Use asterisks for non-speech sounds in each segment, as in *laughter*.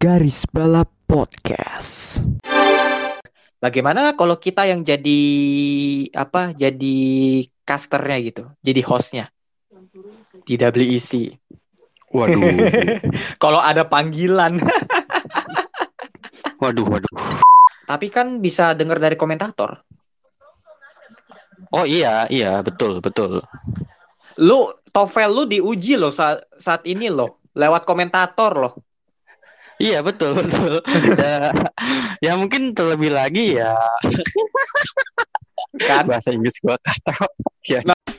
Garis Balap Podcast. Bagaimana kalau kita yang jadi apa? Jadi casternya gitu, jadi hostnya di WEC. Waduh, *laughs* kalau ada panggilan. *laughs* waduh, waduh. Tapi kan bisa dengar dari komentator. Oh iya, iya, betul, betul. Lu TOEFL lu diuji loh saat, saat ini loh, lewat komentator loh. Iya, betul, betul. ya, *laughs* ya mungkin terlebih lagi ya. Kan? Bahasa Inggris gua kata. Ya. Kembali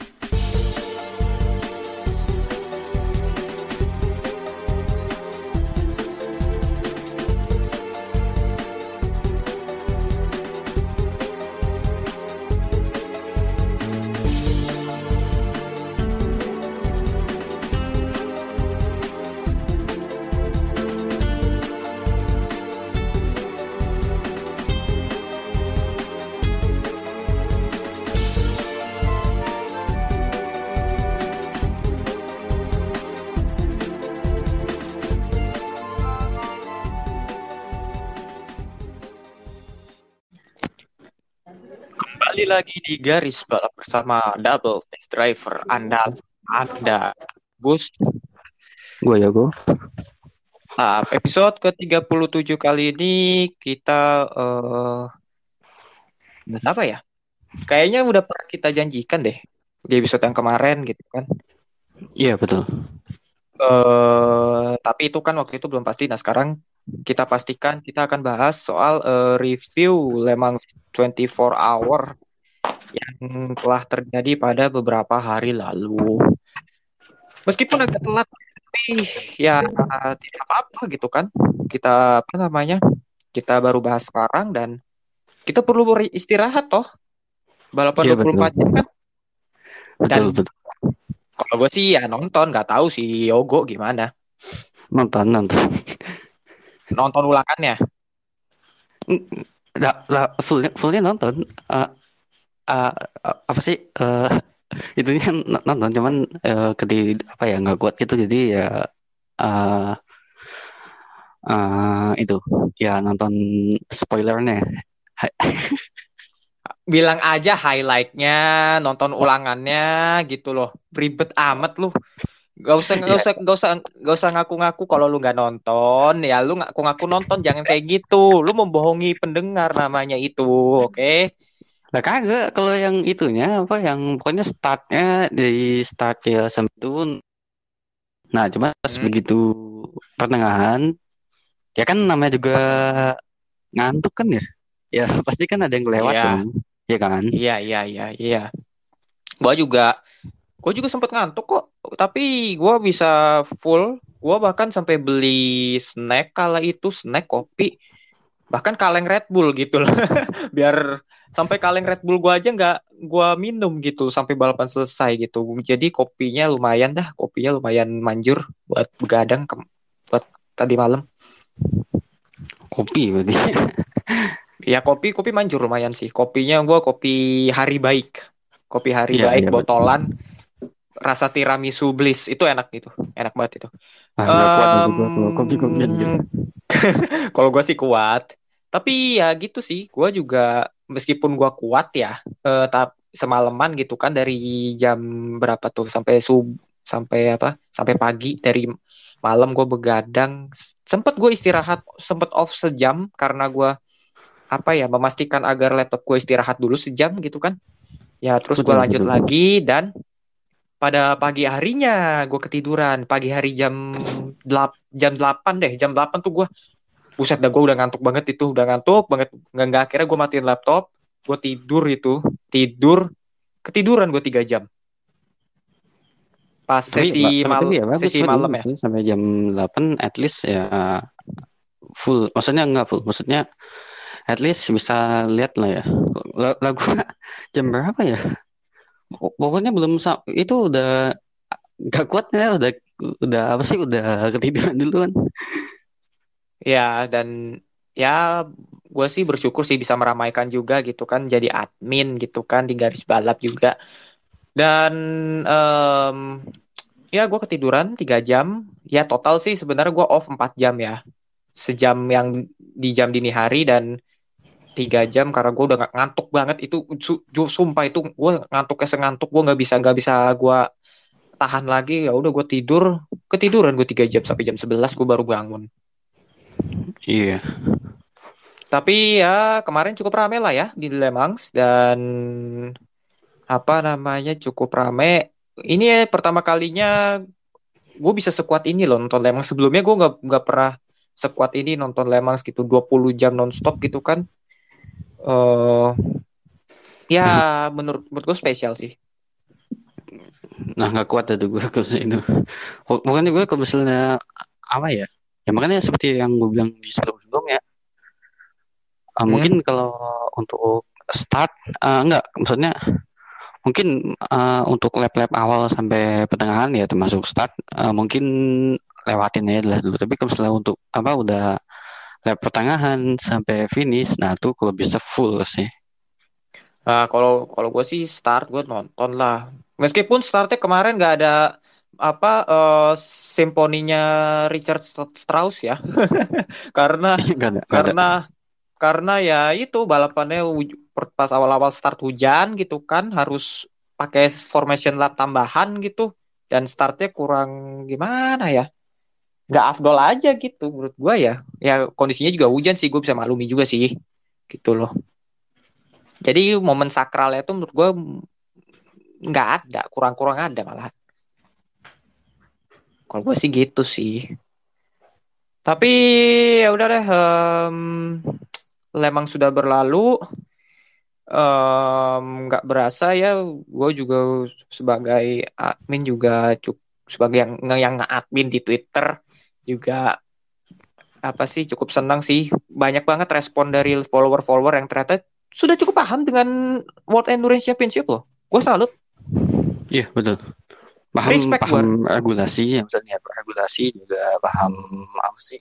lagi di garis balap bersama double test driver Anda, Anda, Gus. Gua ya, gua. Nah, episode ke-37 kali ini kita eh apa ya? Kayaknya udah pernah kita janjikan deh di episode yang kemarin gitu kan. Iya, betul. eh tapi itu kan waktu itu belum pasti. Nah, sekarang kita pastikan kita akan bahas soal eh, review Le Mans 24 Hour yang telah terjadi pada beberapa hari lalu. Meskipun agak telat, tapi ya tidak apa-apa gitu kan. Kita apa namanya? Kita baru bahas sekarang dan kita perlu istirahat toh. Balapan Iya, 24 jam kan. Betul, Dan- betul. Kalau gue sih ya nonton, nggak tahu si Yogo gimana. Nonton, nonton. Nonton ulangannya. Lah, lah, fullnya, fullnya nonton. Eh, eh, apa sih? Eh, *laughs* itunya n- nonton, cuman eh, kedi apa ya nggak kuat gitu, jadi ya eh eh, itu ya nonton spoilernya. *laughs* bilang aja highlightnya, nonton ulangannya gitu loh. Ribet amat lu. Gak usah gak Ya. usah gak usah gak usah ngaku-ngaku kalau lu nggak nonton ya lu ngaku-ngaku nonton jangan kayak gitu lu membohongi pendengar namanya itu oke Lah kagak. Kalau yang itunya apa yang pokoknya startnya dari start ya sampai itu nah cuma pas Hmm. begitu pertengahan ya kan namanya juga ngantuk kan ya? Ya *laughs* pasti kan ada yang kelewat Iya. dong ya kan? Iya iya iya iya. Gua juga gua juga sempet ngantuk kok. Tapi gua bisa full. Gua bahkan sampai beli snack kala itu snack kopi bahkan kaleng Red Bull gitu loh. *laughs* Biar sampai kaleng Red Bull gua aja nggak gua minum gitu sampai balapan selesai gitu. Jadi kopinya lumayan dah kopinya lumayan manjur buat begadang ke, buat tadi malam. Kopi berarti. *laughs* Ya kopi kopi manjur lumayan sih. Kopinya gua kopi hari baik. Kopi hari Iya, baik betul. botolan rasa tiramisu bliss. Itu enak gitu enak banget itu. Ah nggak kuat *laughs* gua kalau gitu. kalau gue sih kuat. Tapi ya gitu sih, gue juga meskipun gue kuat ya, eh tap, semalaman gitu kan dari jam berapa tuh sampai sub sampai apa? Sampai pagi dari malam gue begadang. Sempet gue istirahat, sempet off sejam karena gue apa ya memastikan agar laptop gue istirahat dulu sejam gitu kan. Ya terus gue lanjut betul. lagi dan pada pagi harinya gue ketiduran. Pagi hari jam 8 jam 8 deh, jam 8 tuh gue buset dah gue udah ngantuk banget itu, udah ngantuk banget. Nggak, nggak akhirnya gue matiin laptop, gue tidur itu, tidur, ketiduran gue tiga jam. Pas tapi sesi ba- mal tapi ya bagus sesi malam ya. sampai jam 8 at least ya full maksudnya enggak full maksudnya at least bisa lihat lah ya La- lagu *laughs* jam berapa ya Pok- pokoknya belum itu udah gak kuat ya udah udah apa sih udah ketiduran duluan Ya dan ya gue sih bersyukur sih bisa meramaikan juga gitu kan, jadi admin gitu kan di garis balap juga. Dan em, ya gue ketiduran tiga jam. Ya total sih sebenarnya gue off 4 jam ya. sejam yang di jam dini hari dan tiga jam karena gue udah ngantuk banget itu su- sumpah itu gue ngantuknya sengantuk gue nggak bisa nggak bisa gue tahan lagi ya udah gue tidur ketiduran gue tiga jam sampai jam 11 gue baru bangun Iya. tapi ya kemarin cukup rame lah ya di Le Mans dan apa namanya cukup rame ini ya pertama kalinya gue bisa sekuat ini loh nonton Le Mans sebelumnya gue nggak nggak pernah sekuat ini nonton Le Mans gitu 20 jam nonstop gitu kan eh ya menurut menurut gue spesial sih Nah nggak kuat ada gue *laughs* kalau itu. Bukannya gue kalau misalnya apa ya? Ya makanya seperti yang gue bilang di sebelum-sebelumnya. Uh, Hmm. Mungkin kalau untuk start uh, enggak, maksudnya mungkin uh, untuk lap-lap awal sampai pertengahan ya termasuk start uh, mungkin lewatin aja dulu. Tapi kalau misalnya untuk apa udah lap pertengahan sampai finish, nah tuh kalau bisa full sih. Nah, kalau kalau gue sih start gue nonton lah. Meskipun startnya kemarin nggak ada apa eh, simfoninya Richard Strauss ya, *laughs* karena ada, nggak ada. karena karena ya itu balapannya pas awal-awal start hujan gitu kan harus pakai formation lap tambahan gitu dan startnya kurang gimana ya. Nggak afdol aja gitu menurut gua ya. Ya kondisinya juga hujan sih gue bisa maklumi juga sih gitu loh. Jadi momen sakralnya itu menurut gua nggak ada kurang-kurang ada malah kalau gue sih gitu sih. Tapi ya udah deh em, Lemang sudah berlalu. Nggak berasa ya gue juga sebagai admin juga cukup sebagai yang yang admin di Twitter juga apa sih cukup senang sih. Banyak banget respon dari follower-follower yang ternyata sudah cukup paham dengan World Endurance Championship loh. Gue salut. Iya betul. Paham Respect paham regulasi, ya misalnya regulasi juga paham apa sih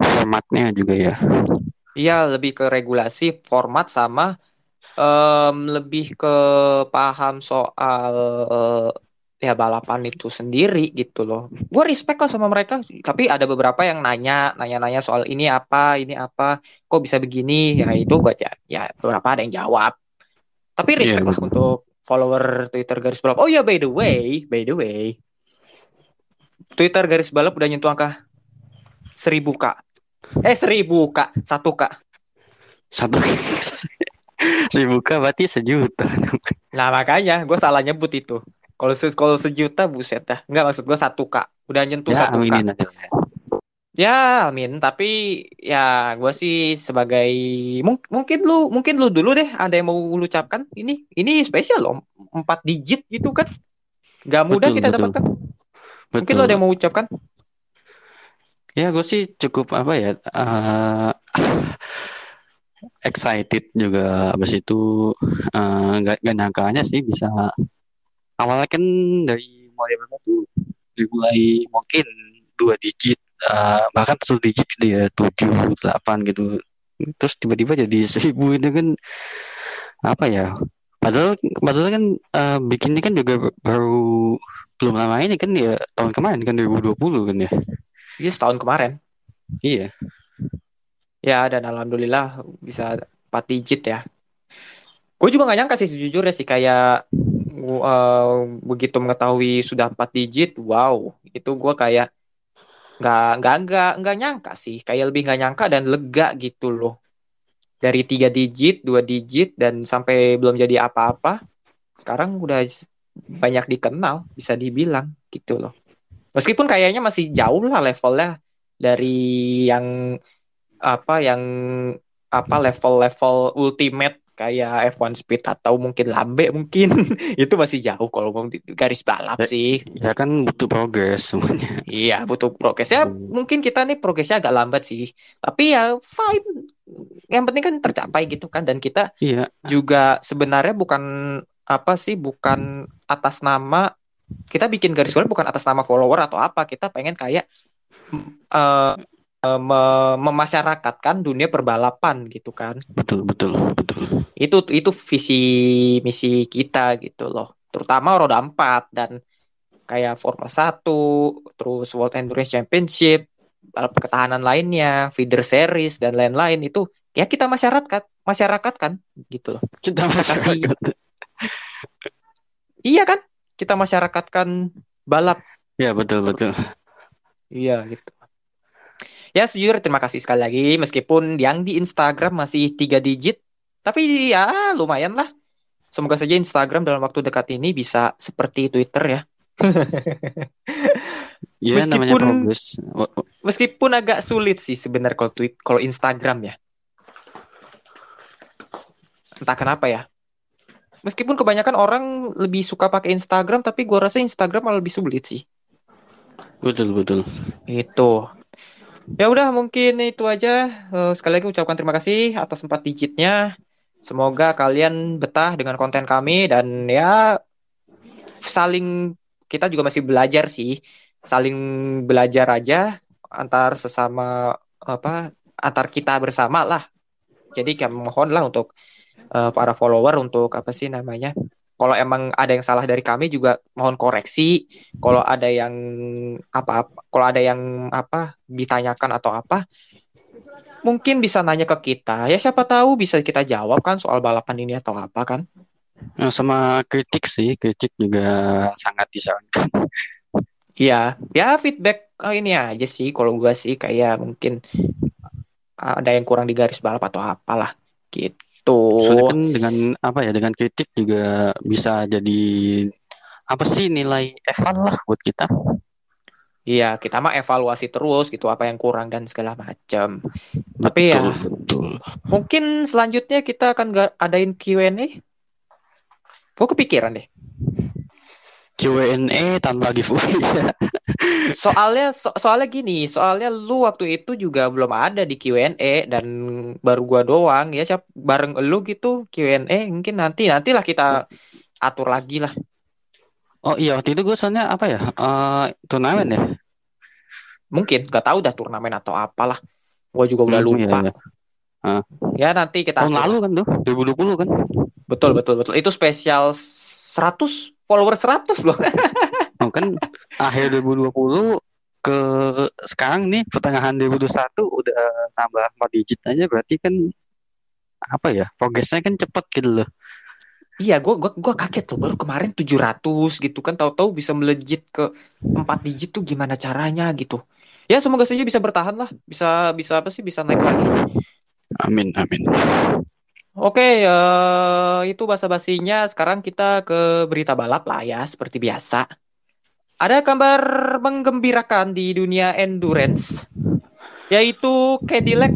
formatnya juga ya. Iya, lebih ke regulasi, format sama em, lebih ke paham soal eh, ya balapan itu sendiri gitu loh. Gue respect lah sama mereka, tapi ada beberapa yang nanya, nanya-nanya soal ini apa, ini apa, kok bisa begini, ya itu gue aja, ya beberapa ada yang jawab. Tapi respect Iya, lah betul. untuk follower Twitter garis balap. Oh ya, by the way, by the way, Twitter garis balap udah nyentuh angka seribu kak. Eh seribu kak, satu kak. Satu *laughs* seribu buka berarti sejuta. Nah makanya gue salah nyebut itu. Kalau se kalau sejuta buset dah. Enggak maksud gue satu kak. Udah nyentuh Ya satu kak. Ya amin. Tapi ya gue sih sebagai mung- mungkin lu mungkin lu dulu deh ada yang mau lu ucapkan. Ini ini spesial loh. Empat digit gitu kan. Gak mudah Betul, kita betul. dapatkan. Mungkin Betul. lu ada yang mau ucapkan. Ya gue sih cukup apa ya eh, excited juga abis itu eh, nggak nggak nyangkanya sih bisa awalnya kan dari mulai berapa tuh dimulai mungkin dua digit eh, bahkan satu digit ya tujuh delapan gitu terus tiba-tiba jadi seribu itu kan apa ya padahal padahal kan eh, bikinnya kan juga baru belum lama ini kan ya tahun kemarin kan 2020 kan ya Iya setahun kemarin. iya Ya dan alhamdulillah bisa 4 digit ya. Gue juga gak nyangka sih sejujurnya sih kayak uh, begitu mengetahui sudah 4 digit, wow, itu gue kayak nggak nggak nggak nggak nyangka sih, kayak lebih nggak nyangka dan lega gitu loh. Dari tiga digit, dua digit dan sampai belum jadi apa-apa, sekarang udah banyak dikenal, bisa dibilang gitu loh. Meskipun kayaknya masih jauh lah levelnya dari yang apa yang apa level-level ultimate kayak F1 Speed atau mungkin Lambe mungkin *laughs* itu masih jauh kalau mau garis balap Ya. sih. ya kan butuh progres semuanya Iya, butuh progresnya. Hmm. Mungkin kita nih progresnya agak lambat sih. Tapi ya fine. Yang penting kan tercapai gitu kan dan kita iya juga sebenarnya bukan apa sih bukan atas nama kita bikin garis balap bukan atas nama follower atau apa. Kita pengen kayak me- memasyarakatkan dunia perbalapan gitu kan. betul betul betul Itu itu visi misi kita gitu loh. Terutama roda 4 dan kayak Formula 1, terus World Endurance Championship balap ketahanan lainnya, feeder series dan lain-lain itu ya kita masyarakat masyarakat kan gitu loh. Kita Kasih masyarakat. *laughs* iya kan? Kita masyarakatkan balap. Ya betul betul. Iya gitu. Ya sejujurnya terima kasih sekali lagi meskipun yang di Instagram masih tiga digit tapi ya lumayan lah. Semoga saja Instagram dalam waktu dekat ini bisa seperti Twitter ya. *laughs* Ya namanya Meskipun-. W- w- Meskipun agak sulit sih sebenarnya kalau tweet kalau Instagram ya. Entah kenapa ya. Meskipun kebanyakan orang lebih suka pakai Instagram tapi gua rasa Instagram malah lebih sulit sih. Betul betul. Itu. Ya udah mungkin itu aja. Eh, sekali lagi ucapkan terima kasih atas empat digitnya. Semoga kalian betah dengan konten kami dan ya saling kita juga masih belajar sih. Saling belajar aja antar sesama apa antar kita bersama lah. Jadi kami mohon lah untuk eh, para follower untuk apa sih namanya? Kalau emang ada yang salah dari kami juga mohon koreksi. Kalau ada yang apa kalau ada yang apa ditanyakan atau apa mungkin bisa nanya ke kita. Ya siapa tahu bisa kita jawab kan soal balapan ini atau apa kan? Nah, sama kritik sih, kritik juga sangat disarankan. iya. Ya feedback eh, ini aja sih. Kalau gua sih kayak mungkin ada yang kurang di garis balap atau apalah gitu Soalnya kan dengan apa ya, dengan kritik juga bisa jadi apa sih nilai eval lah buat kita. iya kita mah evaluasi terus gitu apa yang kurang dan segala macam Tapi ya- Betul, mungkin selanjutnya kita akan adain Q&A gua kepikiran deh Q&A tanpa giveaway ya. *laughs* Soalnya so- soalnya gini, soalnya lu waktu itu juga belum ada di Q&A dan baru gua doang ya siap bareng lu gitu Q&A mungkin nanti nantilah kita atur lagi lah. Oh iya, waktu itu gue soalnya apa ya? eh turnamen ya? Mungkin gak tahu dah turnamen atau apalah. Gua juga udah Hmm, lupa. iya, iya. Ya nanti kita Tahun atur. lalu kan tuh, 2020 kan? Betul betul betul. Itu spesial 100 follower 100 loh. Oh kan akhir 2020 ke sekarang nih pertengahan 2021 udah nambah 4 digit aja berarti kan apa ya? Progresnya kan cepet gitu loh. Iya, gua gua gua kaget loh baru kemarin 700 gitu kan tahu-tahu bisa melejit ke 4 digit tuh gimana caranya gitu. Ya semoga saja bisa bertahan lah, bisa bisa apa sih bisa naik lagi. Amin, amin. Oke, eh, itu basa-basinya. Sekarang kita ke berita balap lah ya, seperti biasa. Ada kabar menggembirakan di dunia endurance, yaitu Cadillac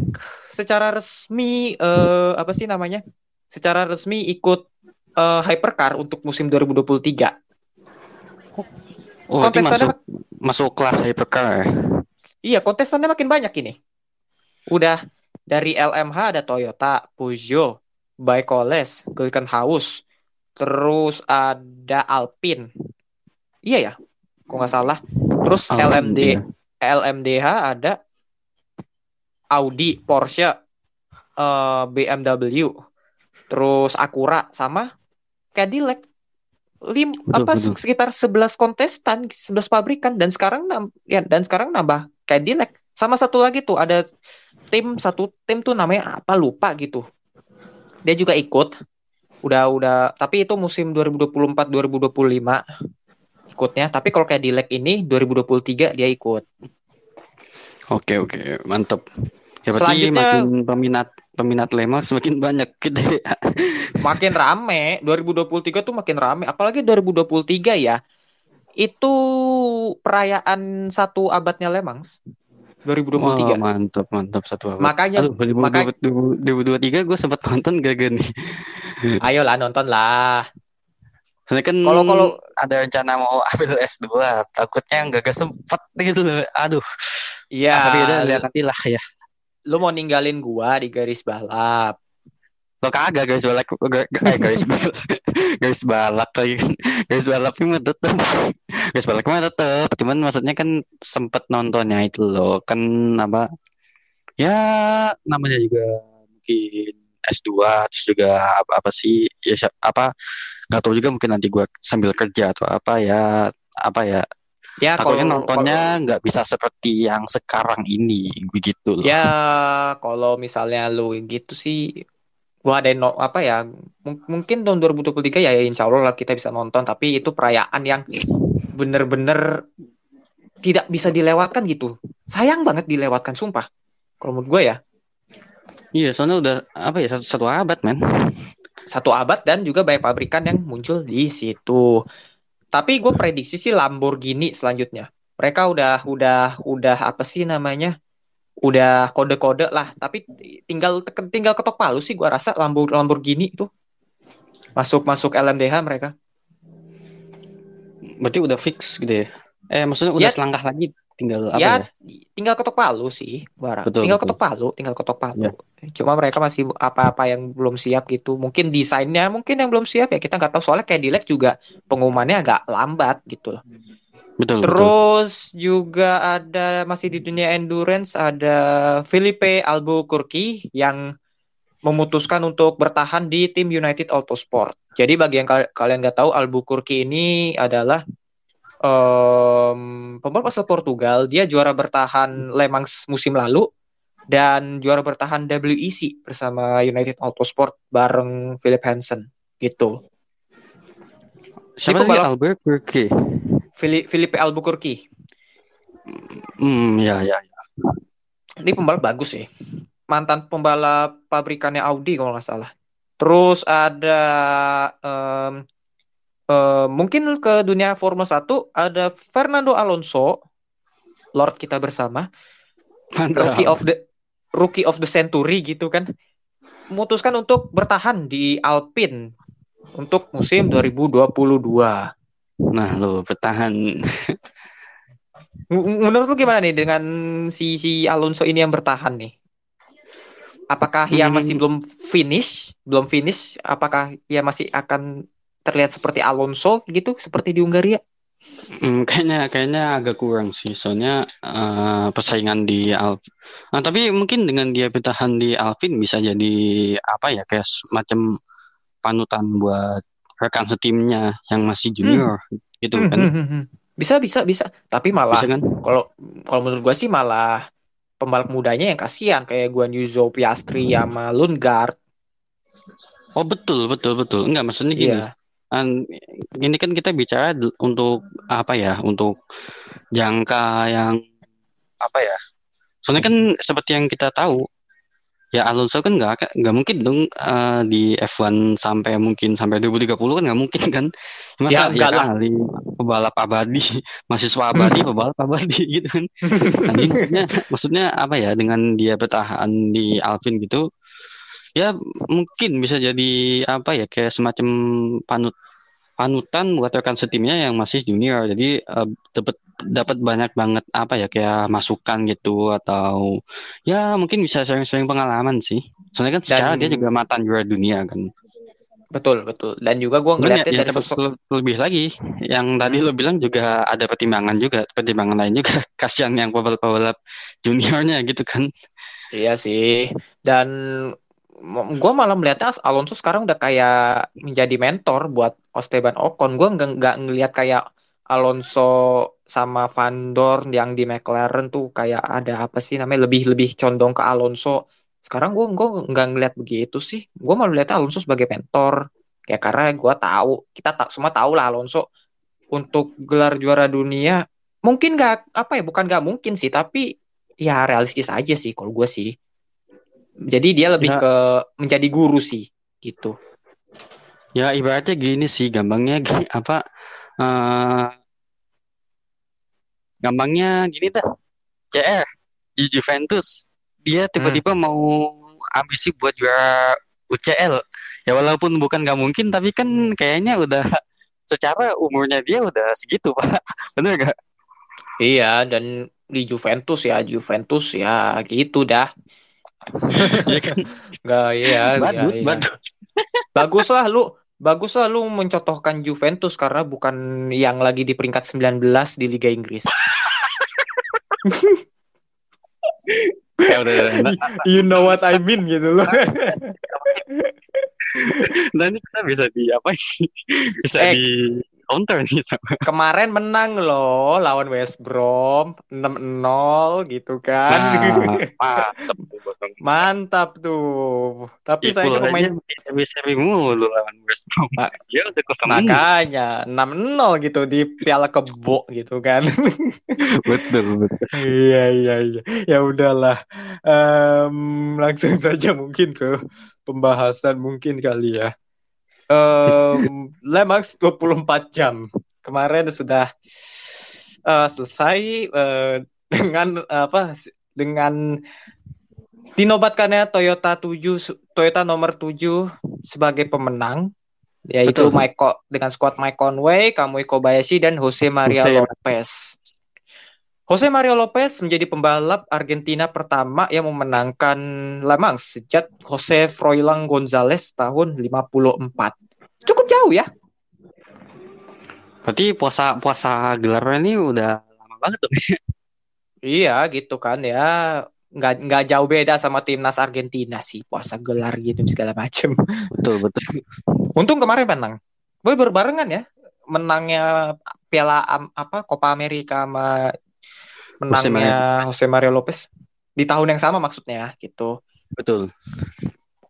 secara resmi eh, apa sih namanya? Secara resmi ikut eh, hypercar untuk musim 2023. Oh, Kontestannya masuk masuk kelas hypercar. ya? Iya, kontestannya makin banyak ini. Udah dari LMH ada Toyota, Peugeot, Baikoles, Glickenhaus, terus ada Alpine. Iya ya, kok nggak salah. Terus LMD, Alhamdulillah. LMDH ada Audi, Porsche, eh, BMW, terus Acura sama Cadillac. Lim, Betul, apa betul. sekitar 11 kontestan, 11 pabrikan dan sekarang ya, dan sekarang nambah Cadillac. Sama satu lagi tuh ada tim satu tim tuh namanya apa lupa gitu. Dia juga ikut. Udah udah tapi itu musim 2024 2025 ikutnya. Tapi kalau Cadillac ini 2023 dia ikut. Oke, oke, mantap. Ya berarti Selanjutnya- makin peminat peminat Lemar semakin banyak gitu ya. makin rame 2023 tuh makin rame apalagi 2023 ya itu perayaan satu abadnya Le Mans 2023 Wah, mantap, mantap satu abad. makanya Aduh, 2023 maka- 2023 gue sempat nonton gak gak *laughs* nih? ayolah nonton lah Soalnya kan Kalau- kalau- ada rencana mau ambil S2, takutnya nggak gak sempet gitu loh. Aduh, iya tapi udah lihat nanti lah ya. lu mau ninggalin gua di garis balap Lo kagak garis balap, ga- ga- eh, garis balap, *laughs* garis balap lagi kan. Garis balapnya mah tetep, garis balapnya mah tetep. Cuman maksudnya kan sempet nontonnya itu loh, kan apa? Ya namanya juga mungkin S2 terus juga apa, apa sih ya apa nggak tahu juga mungkin nanti gua sambil kerja atau apa ya apa ya Ya kalau Takutnya nontonnya nggak bisa seperti yang sekarang ini, begitu loh. Ya, kalau misalnya lu gitu sih, gua ada no, apa ya? mung- mungkin tahun 2023 ya insya Allah lah kita bisa nonton, tapi itu perayaan yang bener-bener tidak bisa dilewatkan gitu. Sayang banget dilewatkan, sumpah. Kalau menurut gue ya, Iya, soalnya udah apa ya satu, satu abad, men. satu abad dan juga banyak pabrikan yang muncul di situ. Tapi gue prediksi sih Lamborghini selanjutnya. Mereka udah udah udah apa sih namanya? Udah kode-kode lah. Tapi tinggal tinggal ketok palu sih gue rasa Lambor- Lamborghini itu masuk masuk LMDH mereka. Berarti udah fix gitu ya. Eh, maksudnya udah Ya. selangkah lagi tinggal apa ya, ya? tinggal ketok palu sih, gua rasa. Betul, tinggal betul. ketok palu, tinggal ketok palu. Ya. Cuma mereka masih apa-apa yang belum siap gitu. Mungkin desainnya mungkin yang belum siap ya kita nggak tahu. Soalnya Cadillac juga pengumumannya agak lambat gitu loh. Betul, betul. Terus juga ada masih di dunia endurance ada Felipe Albuquerque yang memutuskan untuk bertahan di tim United Autosport. Jadi bagi yang kal- kalian nggak tahu Albuquerque ini adalah em, pembalap asal Portugal. Dia juara bertahan Le Mans musim lalu dan juara bertahan WEC bersama United Autosport bareng Philip Hansen gitu. Siapa tadi Albuquerque? Fili- Felipe Albuquerque. Hmm, ya, ya. Ini pembalap bagus sih. Mantan pembalap pabrikannya Audi kalau nggak salah. Terus ada em, em, mungkin ke dunia Formula 1 ada Fernando Alonso, Lord kita bersama, Mantap. rookie of the rookie of the century gitu kan. Memutuskan untuk bertahan di Alpine untuk musim 2022. Nah, lo bertahan. Menurut lu gimana nih dengan si si Alonso ini yang bertahan nih? Apakah ia Hmm. masih belum finish, belum finish? Apakah ia masih akan terlihat seperti Alonso gitu, seperti di Hungaria? Hmm, kayaknya kayaknya agak kurang sih. Soalnya eh, persaingan di Alp. Nah, tapi mungkin dengan dia bertahan di Alpine bisa jadi apa ya kayak semacam panutan buat rekan setimnya yang masih junior gitu Hmm, kan. hmm, hmm, hmm. Bisa, bisa, bisa. Tapi malah Bisa kan? kalau kalau menurut gua sih malah pembalap mudanya yang kasihan kayak Guan Yuzo Piastri sama Lundgaard. Oh, betul, betul, betul. Enggak, maksudnya gini. Iya. Kan ini kan kita bicara untuk apa ya? Untuk jangka yang apa ya? Soalnya kan seperti yang kita tahu, ya Alonso kan nggak nggak mungkin dong eh, di F1 sampai mungkin sampai 2030 kan nggak mungkin kan? *laughs* Masa Ya, ya, kali pebalap abadi, *laughs* mahasiswa abadi, *laughs* pebalap abadi gitu kan? Nah, maksudnya, maksudnya apa ya? Dengan dia bertahan di Alpine gitu, ya mungkin bisa jadi apa ya kayak semacam panut panutan buat rekan setimnya yang masih junior. Jadi eh, dapat dapat banyak banget apa ya kayak masukan gitu atau ya mungkin bisa sharing-sharing pengalaman sih. Soalnya kan secara Dan- dia juga mantan juara dunia kan. Betul, betul. Dan juga ya, ngeliatnya ya dari sosok le- lebih lagi. Yang tadi lo bilang juga ada pertimbangan juga pertimbangan lain juga. *laughs* Kasihan yang pebalap-pebalap juniornya gitu kan. Iya sih. Dan gue malah melihatnya Alonso sekarang udah kayak menjadi mentor buat Esteban Ocon. Gue nggak nggak ngelihat kayak Alonso sama Van Dorn yang di McLaren tuh kayak ada apa sih namanya lebih lebih condong ke Alonso. Sekarang gue gue nggak ngelihat begitu sih. Gue malah melihatnya Alonso sebagai mentor. Ya karena gue tahu kita tak semua tahu lah Alonso untuk gelar juara dunia mungkin nggak apa ya bukan nggak mungkin sih tapi ya realistis aja sih kalau gue sih. Jadi dia lebih Ya. ke menjadi guru sih gitu. Ya ibaratnya gini sih gampangnya *laughs* gini, apa eh gampangnya gini dah CR di Juventus dia tiba-tiba mau ambisi buat juara UCL ya walaupun bukan nggak mungkin tapi kan kayaknya udah *laughs* secara umurnya dia udah segitu *laughs* pak bener gak? Iya dan di Juventus ya Juventus ya gitu dah. *laughs* Iya kan Nggak iya badut iya, iya. badut Bagus lah lu bagus lah lu mencontohkan Juventus karena bukan yang lagi di peringkat 19 di Liga Inggris. ya *laughs* udah, udah, udah. you know what I mean gitu loh. Ini kita bisa di apa *laughs* bisa Eh, di counter nih. *laughs* Kemarin menang loh lawan West Brom 6-0 gitu kan. Nah, *laughs* mantap. Mantap tuh. Tapi saya Ipul pemain bisa mulu lawan West Brom. Ya udah kosong makanya 6-0 gitu di Piala Kebo gitu kan. *laughs* Betul, betul. Iya iya iya. Ya udahlah. Em, langsung saja mungkin ke pembahasan mungkin kali ya. Em, Le Max 24 jam. Kemarin sudah eh, selesai eh, dengan apa dengan dinobatkannya Toyota 7 Toyota nomor 7 sebagai pemenang yaitu Betul. Mike dengan skuad Mike Conway, Kamui Kobayashi dan Jose Maria Jose- Lopez. Jose Mario Lopez menjadi pembalap Argentina pertama yang memenangkan Le Mans sejak Jose Froilan Gonzalez tahun 54. Cukup jauh ya. Berarti puasa puasa gelarnya ini udah lama banget tuh. *laughs* Iya gitu kan ya. Nggak, nggak jauh beda sama timnas Argentina sih puasa gelar gitu segala macem. betul, betul. Untung kemarin menang. Boy berbarengan ya. Menangnya Piala apa Copa America sama menangnya Jose Mario Lopez di tahun yang sama maksudnya gitu. Betul.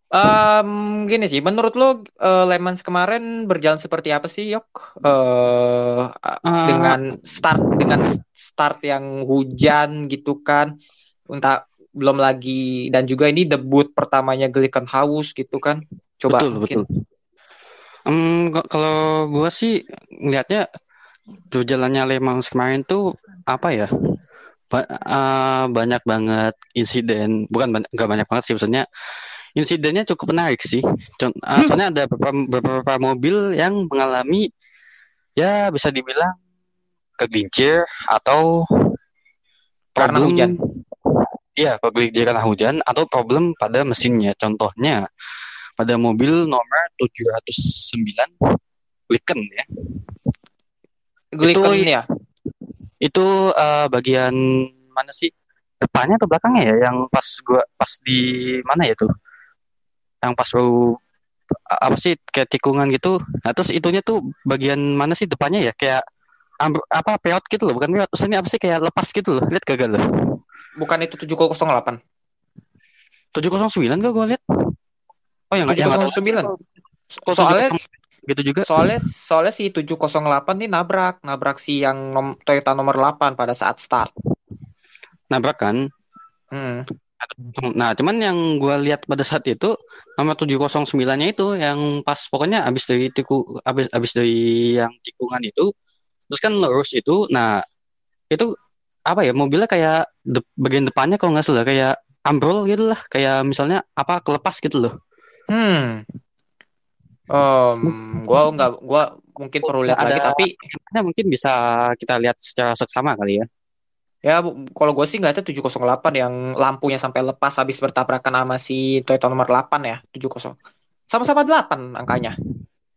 Em, gini sih, menurut lo eh, Le Mans kemarin berjalan seperti apa sih, Yok? Eh, Ah. dengan start dengan start yang hujan gitu kan, entah belum lagi dan juga ini debut pertamanya Glickenhaus gitu kan. Coba betul, mungkin. betul. Hmm, kok- kalau gua sih ngelihatnya jalannya Le Mans kemarin tuh apa ya? Ba- eh, banyak banget insiden, bukan banyak, nggak banyak banget sih maksudnya. Insidennya cukup menarik sih. Con- eh, soalnya ada beberapa, beberapa mobil yang mengalami ya bisa dibilang kegelincir atau Karena problem- hujan. Iya, kegelincir karena hujan atau problem pada mesinnya. Contohnya pada mobil nomor 709 Liken ya. Glicken Itu- ya. Itu eh, bagian mana sih? Depannya atau belakangnya ya? Yang pas gua pas di mana ya tuh? Yang pas baru apa sih kayak tikungan gitu. Nah, terus itunya tuh bagian mana sih depannya ya? Kayak amb- apa peot gitu loh, bukan peot. Ini apa sih kayak lepas gitu loh. Lihat kagak loh? Bukan itu 708. 709 gak gua lihat. Oh yang yang nggak tahu. 709. Kok Soalnya 708 gitu juga. soalnya soalnya si 708 nih nabrak, nabrak si yang nom- Toyota nomor 8 pada saat start. Nabrak kan? Hmm. Nah, cuman yang gua lihat pada saat itu nomor 709-nya itu yang pas pokoknya habis dari tiku habis habis dari yang tikungan itu terus kan lurus itu. Nah, itu apa ya? Mobilnya kayak de- bagian depannya kalau nggak salah kayak ambrol gitu lah, kayak misalnya apa kelepas gitu loh. Hmm. Em, gua nggak gua mungkin perlu lihat Ada- lagi tapi Nah, mungkin bisa kita lihat secara seksama kali ya. ya kalau gue sih ngeliatnya 708 yang lampunya sampai lepas habis bertabrakan sama si Toyota nomor 8 ya 70 sama-sama 8 angkanya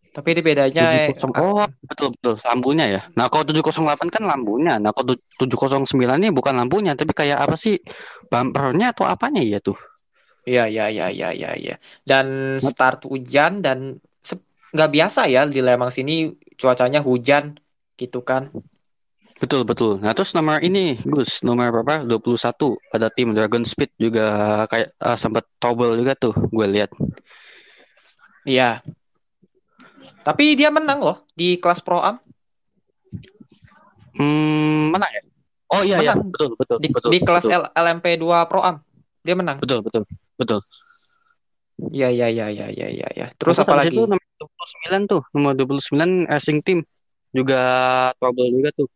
tapi ini bedanya 70 Oh, betul betul lampunya ya. Nah, kalau 708 kan lampunya. Nah, kalau 709 ini bukan lampunya, tapi kayak apa sih? Bumpernya atau apanya ya tuh? Iya, iya, iya, iya, iya, iya. Dan start hujan dan nggak biasa ya di Lemang sini cuacanya hujan gitu kan. Betul, betul. Nah, terus nomor ini, Gus, nomor berapa? 21 pada tim Dragon Speed juga kayak eh, sempat trouble juga tuh, gue lihat. Iya. Tapi dia menang loh di kelas Pro Am Hmm, menang ya? Oh iya iya, Menang. betul betul di, betul. di kelas betul, L- LMP2 Pro Am. Dia menang. betul betul betul. Iya, iya, iya, iya, iya, iya, iya. Terus Terus apa habis lagi? itu nomor 29 tuh, nomor 29 Racing Team juga trouble juga tuh.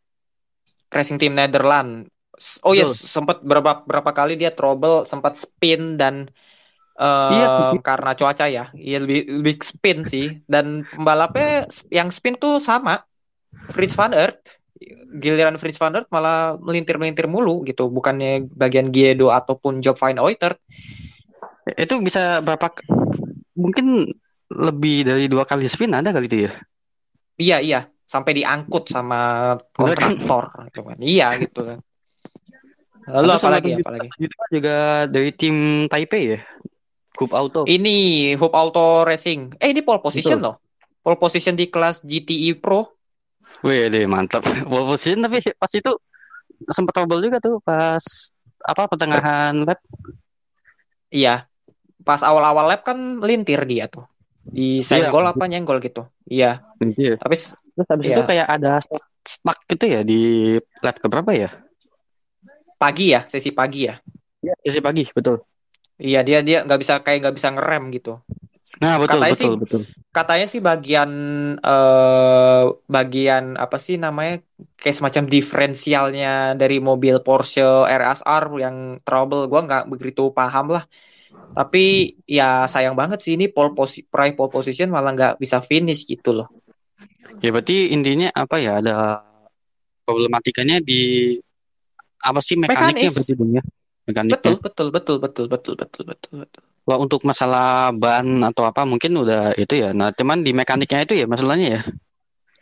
Racing Team Netherlands. Oh yes, Betul. sempat berapa berapa kali dia trouble, sempat spin dan eh, Iya. karena cuaca ya, iya lebih lebih spin sih. Dan pembalapnya yang spin tuh sama, Fritz van Aert. Giliran Fritz van Aert malah melintir-melintir mulu gitu, bukannya bagian Guido ataupun Job Van Oitert. Itu bisa berapa mungkin lebih dari dua kali spin ada kali itu ya? Iya iya, sampai diangkut sama kontraktor *laughs* gitu kan. Iya gitu kan. Lalu Terus apa sama lagi? tujuh- Apa lagi? Juga juga dari tim Taipei ya, Cup Auto. Ini Hope Auto Racing. Eh ini pole position Betul. loh. Pole position di kelas GTE Pro. Wih, deh mantap. *laughs* Pole position tapi pas itu sempat trouble juga tuh pas apa pertengahan lap. Iya. Pas awal-awal lap kan lintir dia tuh. Di Iya. senggol apa nyenggol gitu. Iya. Iya. Tapi Terus habis Iya. itu kayak ada stuck gitu ya di lap keberapa ya? pagi ya, sesi pagi ya. Iya, sesi pagi, betul. Iya, dia dia nggak bisa kayak nggak bisa ngerem gitu. Nah, betul, Katanya betul, sih- betul. Katanya sih bagian eh bagian apa sih namanya kayak semacam diferensialnya dari mobil Porsche RSR yang trouble gua nggak begitu paham lah. Tapi ya sayang banget sih ini pole posi pole position malah nggak bisa finish gitu loh. Ya berarti intinya apa ya? Ada problematikanya di apa sih mekaniknya Mekanis. berarti ya? Mekaniknya. Betul, betul, betul, betul, betul, betul, betul, betul. Kalau untuk masalah ban atau apa mungkin udah itu ya. Nah, cuman di mekaniknya itu ya masalahnya ya.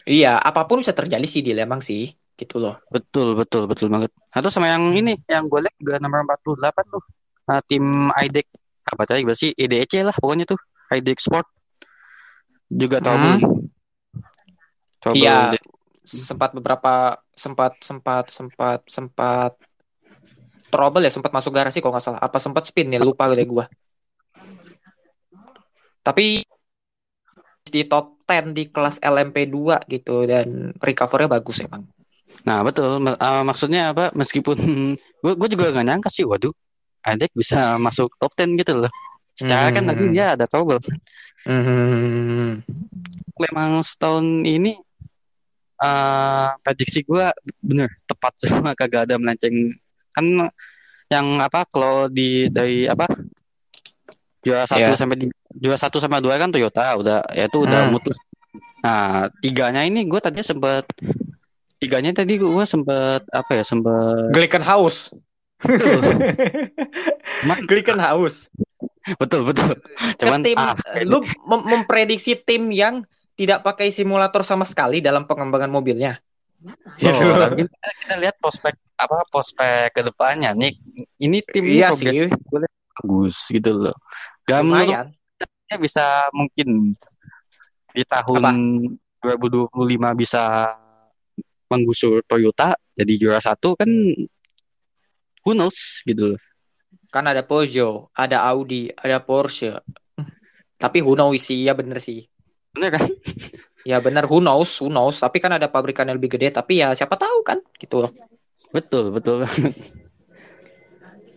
Iya, apa pun bisa terjadi sih di Lemang sih, gitu loh. Betul, betul, betul banget. Atau sama yang ini, yang gue lihat juga nomor 48 tuh. Nah, tim IDEC apa tadi berarti IDEC lah pokoknya tuh. IDEC Sport juga trouble. Trouble Iya, di- sempat beberapa sempat sempat sempat sempat trouble ya, sempat masuk garasi kalau nggak salah. Apa sempat spin ya, lupa deh gua. Tapi di top 10 di kelas LMP2 gitu dan recovery bagus emang. Nah, betul. Ma- ah, maksudnya apa? Meskipun *laughs* gue gue juga nggak nyangka sih, waduh, IDEC bisa masuk top 10 gitu loh. Secara kan tadi Hmm. dia ada trouble. Hmm. Memang setahun ini eh prediksi gue bener tepat *laughs* semua kagak ada melenceng kan yang apa kalau di dari apa juara satu Iya. sampai di, juara satu sama dua kan Toyota udah ya itu udah Hmm. mutlak nah tiganya ini gue tadi sempet tiganya tadi gue sempet apa ya sempet Glickenhaus. Cuman- *laughs* Glickenhaus. betul betul. Ke cuman tim ah lu mem- memprediksi tim yang tidak pakai simulator sama sekali dalam pengembangan mobilnya. Oh, kita, kita lihat prospek apa prospek ke depannya. Nih ini tim ini Iya progres bagus gitu loh. Gak bisa mungkin di tahun 2025 bisa menggusur Toyota jadi juara satu kan who knows gitu. Kan ada Peugeot, ada Audi, ada Porsche. Tapi who knows sih, ya bener sih. bener kan Ya bener who knows, who knows. Tapi kan ada pabrikan yang lebih gede, tapi ya siapa tahu kan gitu loh. betul betul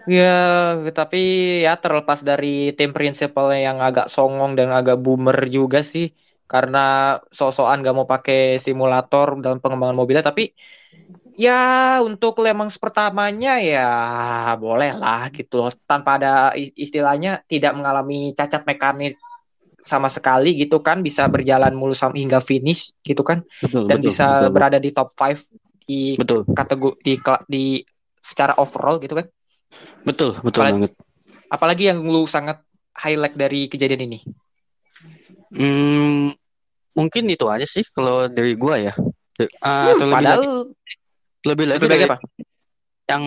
Ya, tapi ya terlepas dari tim prinsipal yang agak songong dan agak boomer juga sih. Karena so-soan gak mau pakai simulator dalam pengembangan mobilnya. Tapi ya untuk Lemang pertamanya ya boleh lah gitu loh. Tanpa ada istilahnya tidak mengalami cacat mekanis sama sekali gitu kan. Bisa berjalan mulus hingga finish gitu kan. betul Dan betul bisa betul, berada di top 5 di betul kategori di, di secara overall gitu kan. betul betul Apalagi- banget Apalagi yang lu sangat highlight dari kejadian ini. Hmm, mungkin itu aja sih kalau dari gua ya Ah, Hmm, padahal lagi lebih lagi lebih baik dari apa? yang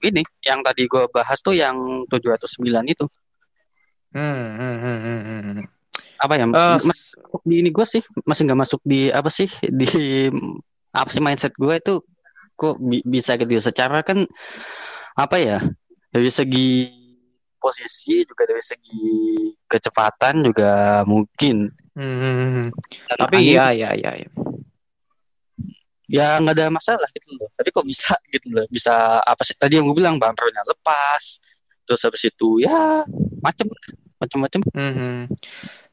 ini yang tadi gua bahas tuh yang 709 itu Hmm, hmm, hmm, hmm, hmm. apa ya Eh, masuk di ini gue sih masih nggak masuk di apa sih di apa sih mindset gue itu kok bi- bisa gitu secara kan apa ya dari segi posisi juga dari segi kecepatan juga mungkin hmm. Dan Tapi angin iya, iya, iya. iya. ya nggak ada masalah gitu loh tapi kok bisa gitu loh bisa apa sih tadi yang gue bilang bumpernya lepas terus habis itu ya macem macem-macem Hmm, hmm.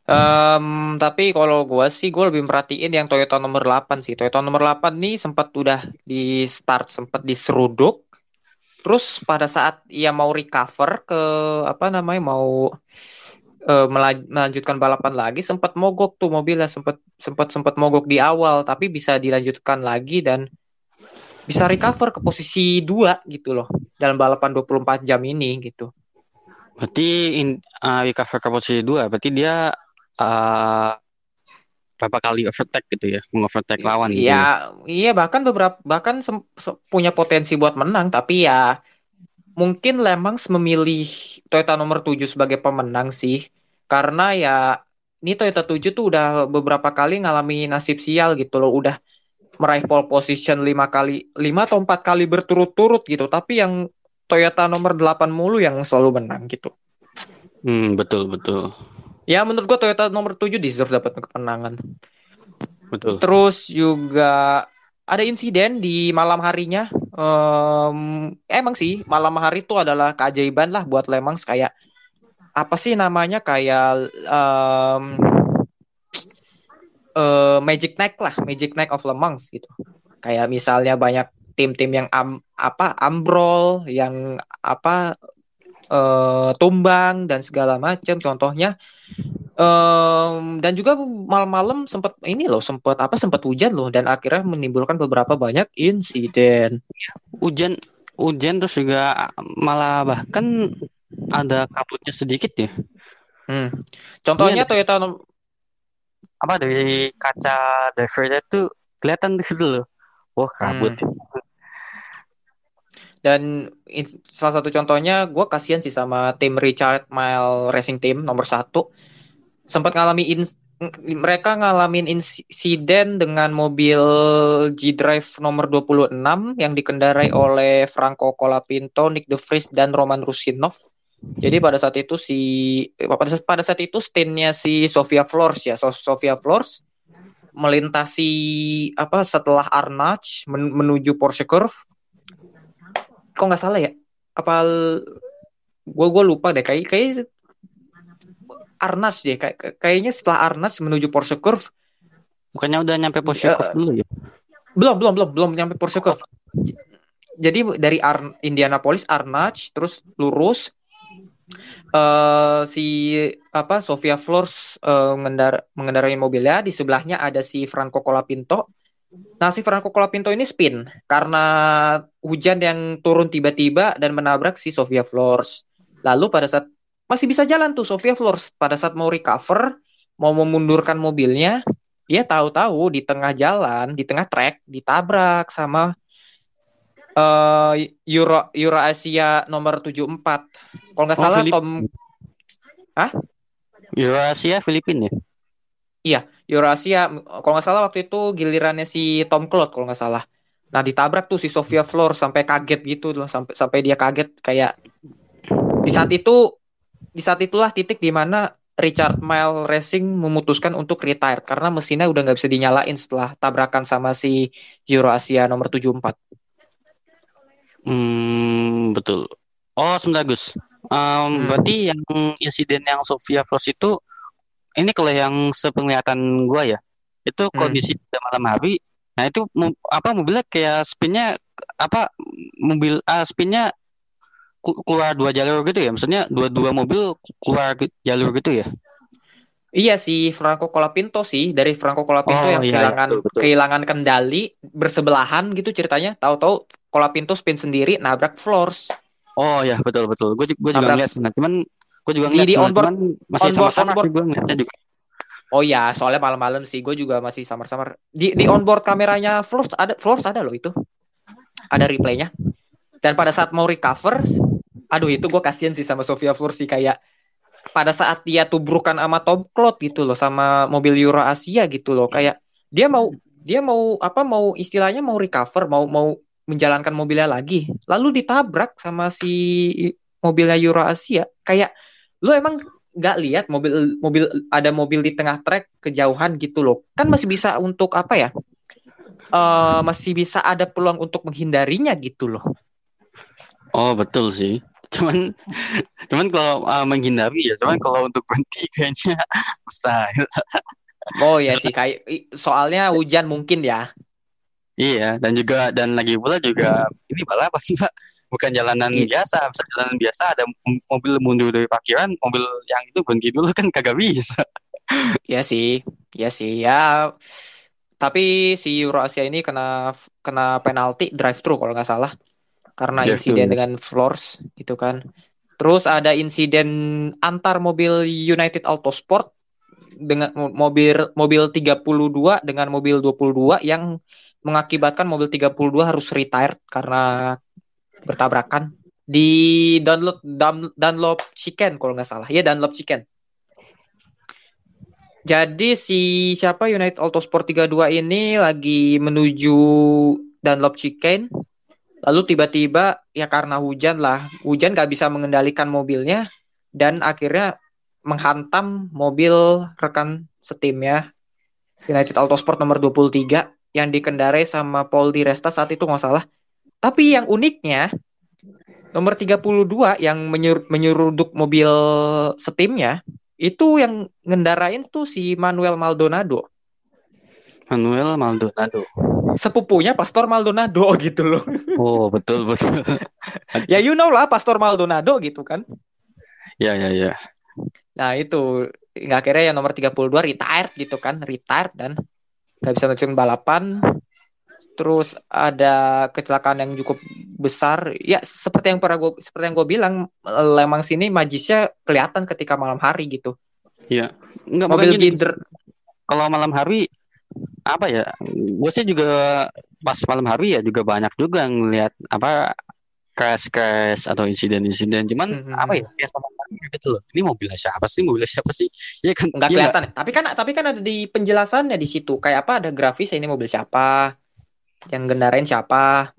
Em, tapi kalau gua sih gue lebih merhatiin yang Toyota nomor 8 sih. Toyota nomor 8 nih sempat udah di start sempat diseruduk. Terus pada saat ia mau recover ke apa namanya mau melaj- melanjutkan balapan lagi sempat mogok tuh mobilnya sempat sempat sempat mogok di awal tapi bisa dilanjutkan lagi dan bisa recover ke posisi 2 gitu loh dalam balapan 24 jam ini gitu. berarti in, uh, recover ke posisi dua berarti dia uh, berapa kali overtake gitu ya mengovertake lawan gitu ya. Iya, iya bahkan beberapa bahkan punya potensi buat menang tapi ya mungkin Lemans memilih Toyota nomor 7 sebagai pemenang sih karena ya ini Toyota 7 tuh udah beberapa kali ngalami nasib sial gitu loh udah meraih pole position lima kali lima atau empat kali berturut-turut gitu tapi yang Toyota nomor 8 mulu yang selalu menang gitu Hmm, betul betul. Ya menurut gua Toyota nomor 7 deserve dapat kemenangan. Betul. terus juga ada insiden di malam harinya. Em, emang sih malam hari itu adalah keajaiban lah buat Le Mans kayak apa sih namanya? Kayak em, eh, Magic Night lah, Magic Night of Le Mans gitu. Kayak misalnya banyak tim-tim yang am, apa ambrol, yang apa eh, tumbang dan segala macam. Contohnya em, dan juga malam-malam sempat ini loh, sempat apa sempat hujan loh dan akhirnya menimbulkan beberapa banyak insiden. Hujan hujan terus juga malah bahkan ada kabutnya sedikit ya. Hmm. Contohnya Iya. Toyota Apa dari kaca drivernya tuh kelihatan gitu loh. Wah, kabut. Dan in- salah satu contohnya gue kasihan sih sama tim Richard Mille Racing Team nomor satu sempat ngalami ins- mereka ngalamin insiden dengan mobil G-Drive nomor 26 yang dikendarai oleh Franco Colapinto, Nick De Vries dan Roman Rusinov. Jadi pada saat itu si pada saat, pada saat itu stintnya si Sofia Flores ya, So- Sofia Flores melintasi apa setelah men- menuju Porsche Curve. Kok nggak salah ya? Apa gue gue lupa deh kayak kayak Arnage deh kayak kayak- kayaknya setelah Arnage menuju Porsche Curve Bukannya udah nyampe Ya. curve dulu ya? belum belum belum belum nyampe Porsche Curve. Jadi dari Ar Indianapolis Arnage terus lurus eh si apa Sofia Flores eh, mengendar mengendarai mobilnya di sebelahnya ada si Franco Colapinto. Nah si Franco Colapinto ini spin karena hujan yang turun tiba-tiba dan menabrak si Sofia Flores. Lalu pada saat masih bisa jalan tuh Sofia Flores pada saat mau recover mau memundurkan mobilnya dia tahu-tahu di tengah jalan, di tengah trek ditabrak sama eh Euro Euro Asia nomor 74. Kalau nggak Oh, salah Filip- Tom Eurasia Filipina ya? Euro Asia kalau nggak salah waktu itu gilirannya si Tom Cloud kalau nggak salah. Nah, ditabrak tuh si Sofia Flores sampai kaget gitu loh, sampai sampai dia kaget kayak di saat itu di saat itulah titik di mana Richard Mille Racing memutuskan untuk retire karena mesinnya udah nggak bisa dinyalain setelah tabrakan sama si Euro Asia nomor 74. Hmm, betul. Oh, sebentar Gus. Em, Berarti yang insiden yang Sofia Flores itu ini kalau yang sepenglihatan gua ya, itu Hmm. kondisi pada malam hari. Nah itu apa mobilnya kayak spinnya apa mobil ah spinnya keluar dua jalur gitu ya? Maksudnya dua-dua mobil keluar ke- jalur gitu ya? Iya si Franco Colapinto sih dari Franco Colapinto Oh, yang iya, kehilangan betul, betul. kehilangan kendali bersebelahan gitu ceritanya. Tahu-tahu Colapinto spin sendiri nabrak Flores. Oh ya betul betul. Gue juga Nabrak- ngeliat nah, cuman gue juga Di- ngeliat di onboard- masih onboard- sama-sama sih gue ngeliatnya juga. Oh iya, soalnya malam-malam sih gue juga masih samar-samar. Di di onboard kameranya Flores ada Flores ada loh itu. Ada replaynya. Dan pada saat mau recover, aduh itu gue kasihan sih sama Sofia Flores sih kayak pada saat dia tubrukan sama Tom Cloud gitu loh sama mobil Euro Asia gitu loh kayak dia mau dia mau apa mau istilahnya mau recover mau mau menjalankan mobilnya lagi lalu ditabrak sama si mobilnya Euro Asia kayak lu emang nggak lihat mobil mobil ada mobil di tengah trek kejauhan gitu loh kan masih bisa untuk apa ya Eh masih bisa ada peluang untuk menghindarinya gitu loh Oh betul sih. Cuman cuman kalau uh, menghindari ya, cuman kalau untuk berhenti kayaknya *laughs* mustahil. oh ya sih kayak soalnya hujan mungkin ya Iya, dan juga dan lagi pula juga ini balapan Pak. Bukan jalanan Iya. biasa, bisa jalanan biasa ada mobil mundur dari parkiran, mobil yang itu berhenti dulu kan kagak bisa. *laughs* Ya sih, ya sih, ya. Tapi si Euro Asia ini kena kena penalti drive thru kalau nggak salah, karena Drive-thru, insiden dengan floors gitu kan. Terus ada insiden antar mobil United Autosport dengan mo- mobil mobil 32 dengan mobil 22 yang mengakibatkan mobil 32 harus retired karena bertabrakan di Dunlop Dun- Dunlop Chicken kalau nggak salah. Ya Dunlop Chicken. Jadi si siapa United Autosport 32 ini lagi menuju Dunlop Chicane. Lalu tiba-tiba ya karena hujan lah, hujan gak bisa mengendalikan mobilnya dan akhirnya menghantam mobil rekan setimnya United Autosport nomor 23 yang dikendarai sama Paul Di Resta saat itu nggak salah. Tapi yang uniknya nomor 32 yang menyur menyeruduk mobil setimnya itu yang ngendarain tuh si Manuel Maldonado. Manuel Maldonado. Sepupunya Pastor Maldonado *laughs* gitu loh. Oh, betul betul. *laughs* ya you know lah Pastor Maldonado gitu kan. ya ya ya. Nah itu nggak akhirnya yang nomor 32 retired gitu kan, retired dan nggak bisa lanjutin balapan. Terus ada kecelakaan yang cukup besar. Ya seperti yang pernah gue seperti yang gue bilang, Lemang sini majisnya kelihatan ketika malam hari gitu. Iya. Enggak Mobil gider kalau malam hari apa ya? Gue sih juga pas malam hari ya juga banyak juga ngelihat apa crash crash atau insiden-insiden. Cuman Mhm. apa ya? Ya sama gitu loh. Ini mobilnya siapa sih? Mobilnya siapa sih? *laughs* Ya kan nggak iya kelihatan. ya. Tapi kan tapi kan ada di penjelasannya di situ. Kayak apa ada grafis ini mobil siapa, yang gendarain siapa.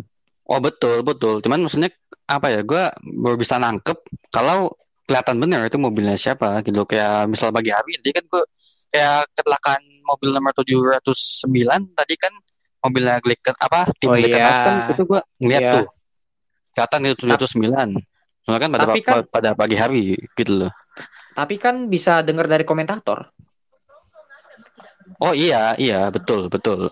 Oh betul betul. Cuman maksudnya apa ya? Gue baru bisa nangkep kalau kelihatan bener itu mobilnya siapa gitu. Kayak misal pagi hari tadi kan gue kayak kecelakaan mobil nomor 709 tadi kan mobilnya Glicken apa tim Oh, Glicken iya. Kan itu gue ngeliat Iya. tuh. Kelihatan itu 709. Soalnya kan pada Tapi kan- pada pagi hari gitu loh. Tapi kan bisa dengar dari komentator. Oh iya iya betul betul.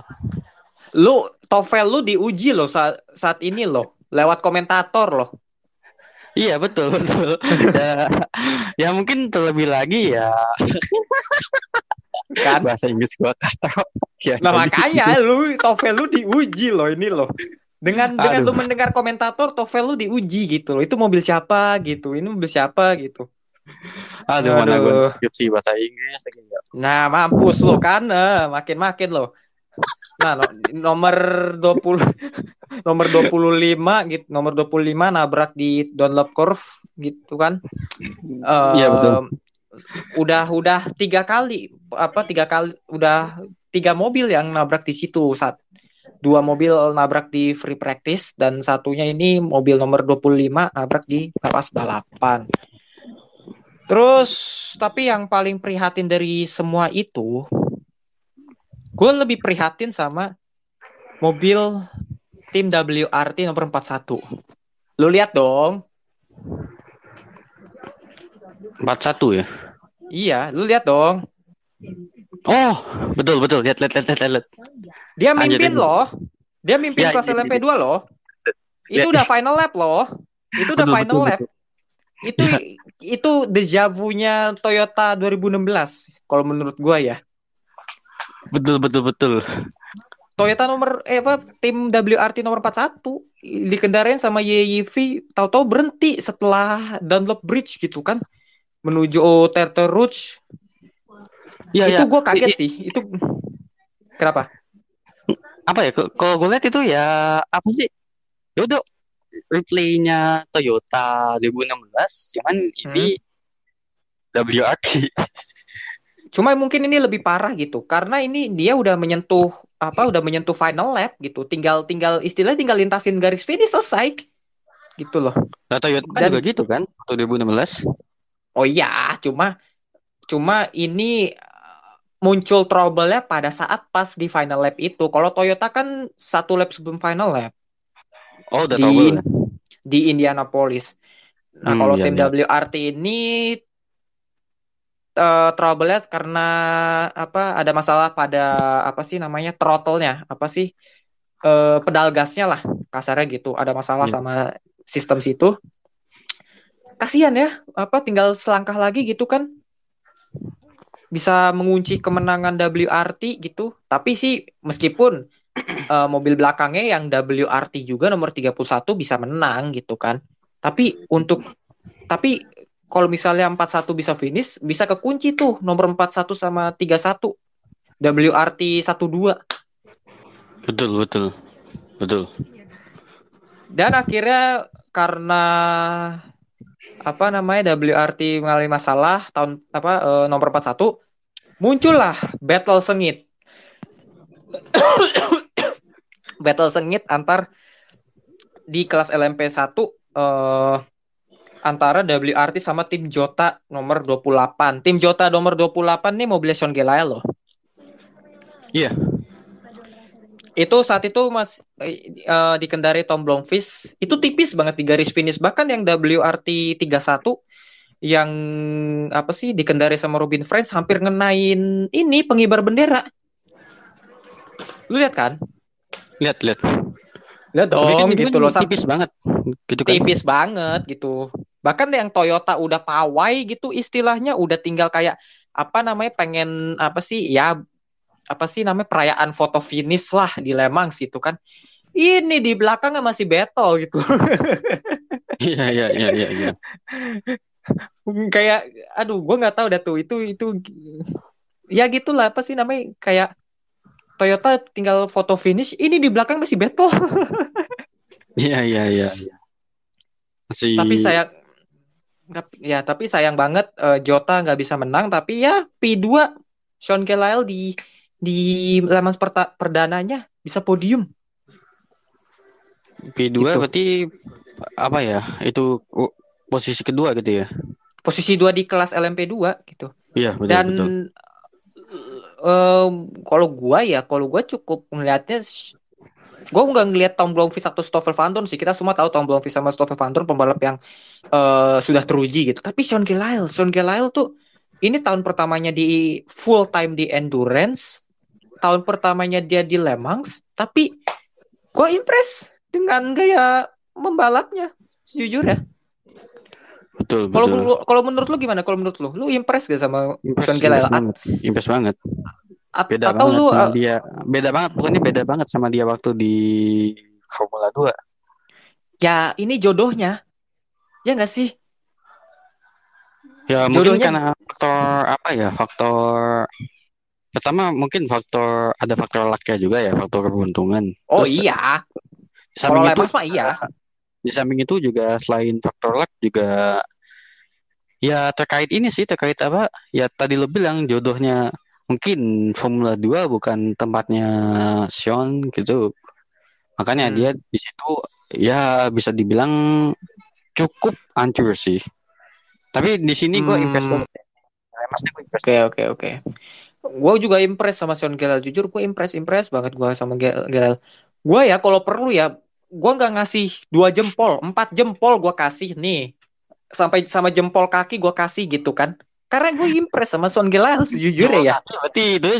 Lu TOEFL lu diuji loh saat, saat ini loh, lewat komentator loh. Iya betul betul. *laughs* ya, ya mungkin terlebih lagi ya Kan? bahasa Inggris gua kata. Ya, Nah makanya lu TOEFL lu diuji loh ini loh. Dengan dengan Aduh. lu mendengar komentator TOEFL lu diuji gitu loh. Itu mobil siapa gitu. Ini mobil siapa gitu. Aduh, mana gue Aduh. skripsi bahasa Inggris lagi enggak. Nah, mampus lo kan. Eh, makin-makin lo. Nah, no- nomor 20 *laughs* nomor 25 gitu, nomor 25 nabrak di Dunlop Curve gitu kan. Iya, betul. Udah udah tiga kali apa tiga kali udah tiga mobil yang nabrak di situ saat dua mobil nabrak di free practice dan satunya ini mobil nomor 25 nabrak di pas balapan. Terus tapi yang paling prihatin dari semua itu gue lebih prihatin sama mobil tim WRT nomor 41. Lu lihat dong. 41 ya. Iya, lu lihat dong. Oh, betul betul. Lihat lihat lihat lihat. lihat. Dia mimpin loh. Dia mimpin Ya, kelas iya, LMP2 loh. Itu Ya. udah final lap loh. Itu udah Betul, final betul, lap. Itu itu deja vu-nya Toyota 2016 kalau menurut gua ya. Betul betul betul. Toyota nomor eh apa tim WRT nomor 41 dikendarain sama YYV tahu-tahu berhenti setelah Dunlop Bridge gitu kan menuju Terter Rouge Iya itu ya. gue kaget I- sih itu kenapa Apa ya? Kalau gue lihat itu ya apa sih? Ya udah replaynya Toyota 2016, cuman ini WRT. Cuma mungkin ini lebih parah gitu karena ini dia udah menyentuh apa udah menyentuh final lap gitu tinggal tinggal istilahnya tinggal lintasin garis finish selesai gitu loh Nah, Toyota kan Dan- juga gitu kan? Waktu 2016. oh iya cuma cuma ini uh, muncul trouble-nya pada saat pas di final lap itu kalau Toyota kan satu lap sebelum final lap Oh, udah di tahu belum? di Indianapolis. Nah, Hmm, kalau iya, tim iya. WRT ini eh trouble-nya karena apa ada masalah pada apa sih namanya throttle-nya, apa sih eh pedal gasnya lah kasarnya gitu. Ada masalah Iya. sama sistem situ. Kasihan ya, apa tinggal selangkah lagi gitu kan bisa mengunci kemenangan WRT gitu. Tapi sih meskipun eh, mobil belakangnya yang WRT juga nomor 31 bisa menang gitu kan. Tapi untuk tapi kalau misalnya 41 bisa finish, bisa kekunci tuh nomor 41 sama 31. WRT 12. Betul betul. Betul. Dan akhirnya karena apa namanya WRT mengalami masalah tahun apa eh, nomor 41 muncullah battle sengit. *coughs* battle sengit antar di kelas LMP 1 eh antara WRT sama tim Jota nomor 28. Tim Jota nomor 28 nih mobil Sean Gelael loh. Iya. Itu saat itu Mas eh, eh, dikendari Tom Blomqvist itu tipis banget di garis finish bahkan yang WRT 31 yang apa sih dikendari sama Robin French hampir ngenain ini pengibar bendera. Lu lihat kan? Lihat, lihat. Lihat Tapi dong kan itu gitu loh. sam- tipis banget. Gitu kan. tipis banget gitu. Bahkan yang Toyota udah pawai gitu istilahnya udah tinggal kayak apa namanya pengen apa sih ya apa sih namanya perayaan foto finish lah di Le Mans gitu kan. Ini di belakangnya masih battle gitu. *laughs* Iya, iya, iya, iya, iya. *laughs* kayak aduh gue nggak tahu dah tuh itu itu ya gitulah apa sih namanya kayak Toyota tinggal foto finish ini di belakang masih battle. *laughs* Iya, iya, iya, iya. Masih tapi nggak- ya tapi sayang banget eh, Jota nggak bisa menang tapi ya P2 Sean Gelael di di Le Mans perta- perdananya bisa podium P2 Gitu. berarti apa ya? Itu uh, posisi kedua gitu ya. posisi dua di kelas LMP2 gitu Iya, betul, dan betul. em, kalau gua ya kalau gua cukup ngelihatnya gua nggak ngelihat Tom Blomqvist atau Stoffel Van Dorn sih. Kita semua tahu Tom Blomqvist sama Stoffel Van Dorn pembalap yang eh, sudah teruji gitu. Tapi Sean Gelael Sean Gelael tuh ini tahun pertamanya di full time di endurance tahun pertamanya dia di Le Mans tapi gua impress dengan gaya membalapnya. Jujur ya Betul, kalau kalau menurut lu gimana kalau menurut lu lu impress gak sama Impress, impress banget. Impress banget. At- Beda atau banget lu sama uh, dia. Beda banget, pokoknya beda banget sama dia waktu di Formula 2. ya ini jodohnya ya nggak sih Ya mungkin Jodohnya- karena faktor apa ya? Faktor pertama mungkin faktor ada faktor lucknya juga ya, faktor keberuntungan. oh Terus, iya kalau samping Le itu, Mans mah iya di samping itu juga selain faktor luck juga ya terkait ini sih, terkait apa? Ya tadi lo bilang jodohnya mungkin Formula 2 bukan tempatnya Sean gitu. Makanya Hmm. dia di situ ya bisa dibilang cukup hancur sih. Tapi di sini gue Hmm. impress banget. Oke oke oke gue juga impress sama Sean Gelael jujur gue impress impress banget gue sama Gel- Gelael gue ya kalau perlu ya gue nggak ngasih dua jempol empat jempol gue kasih nih sampai sama jempol kaki gue kasih gitu kan karena gue impress sama Sean Gelael *laughs* jujur ya Berarti itu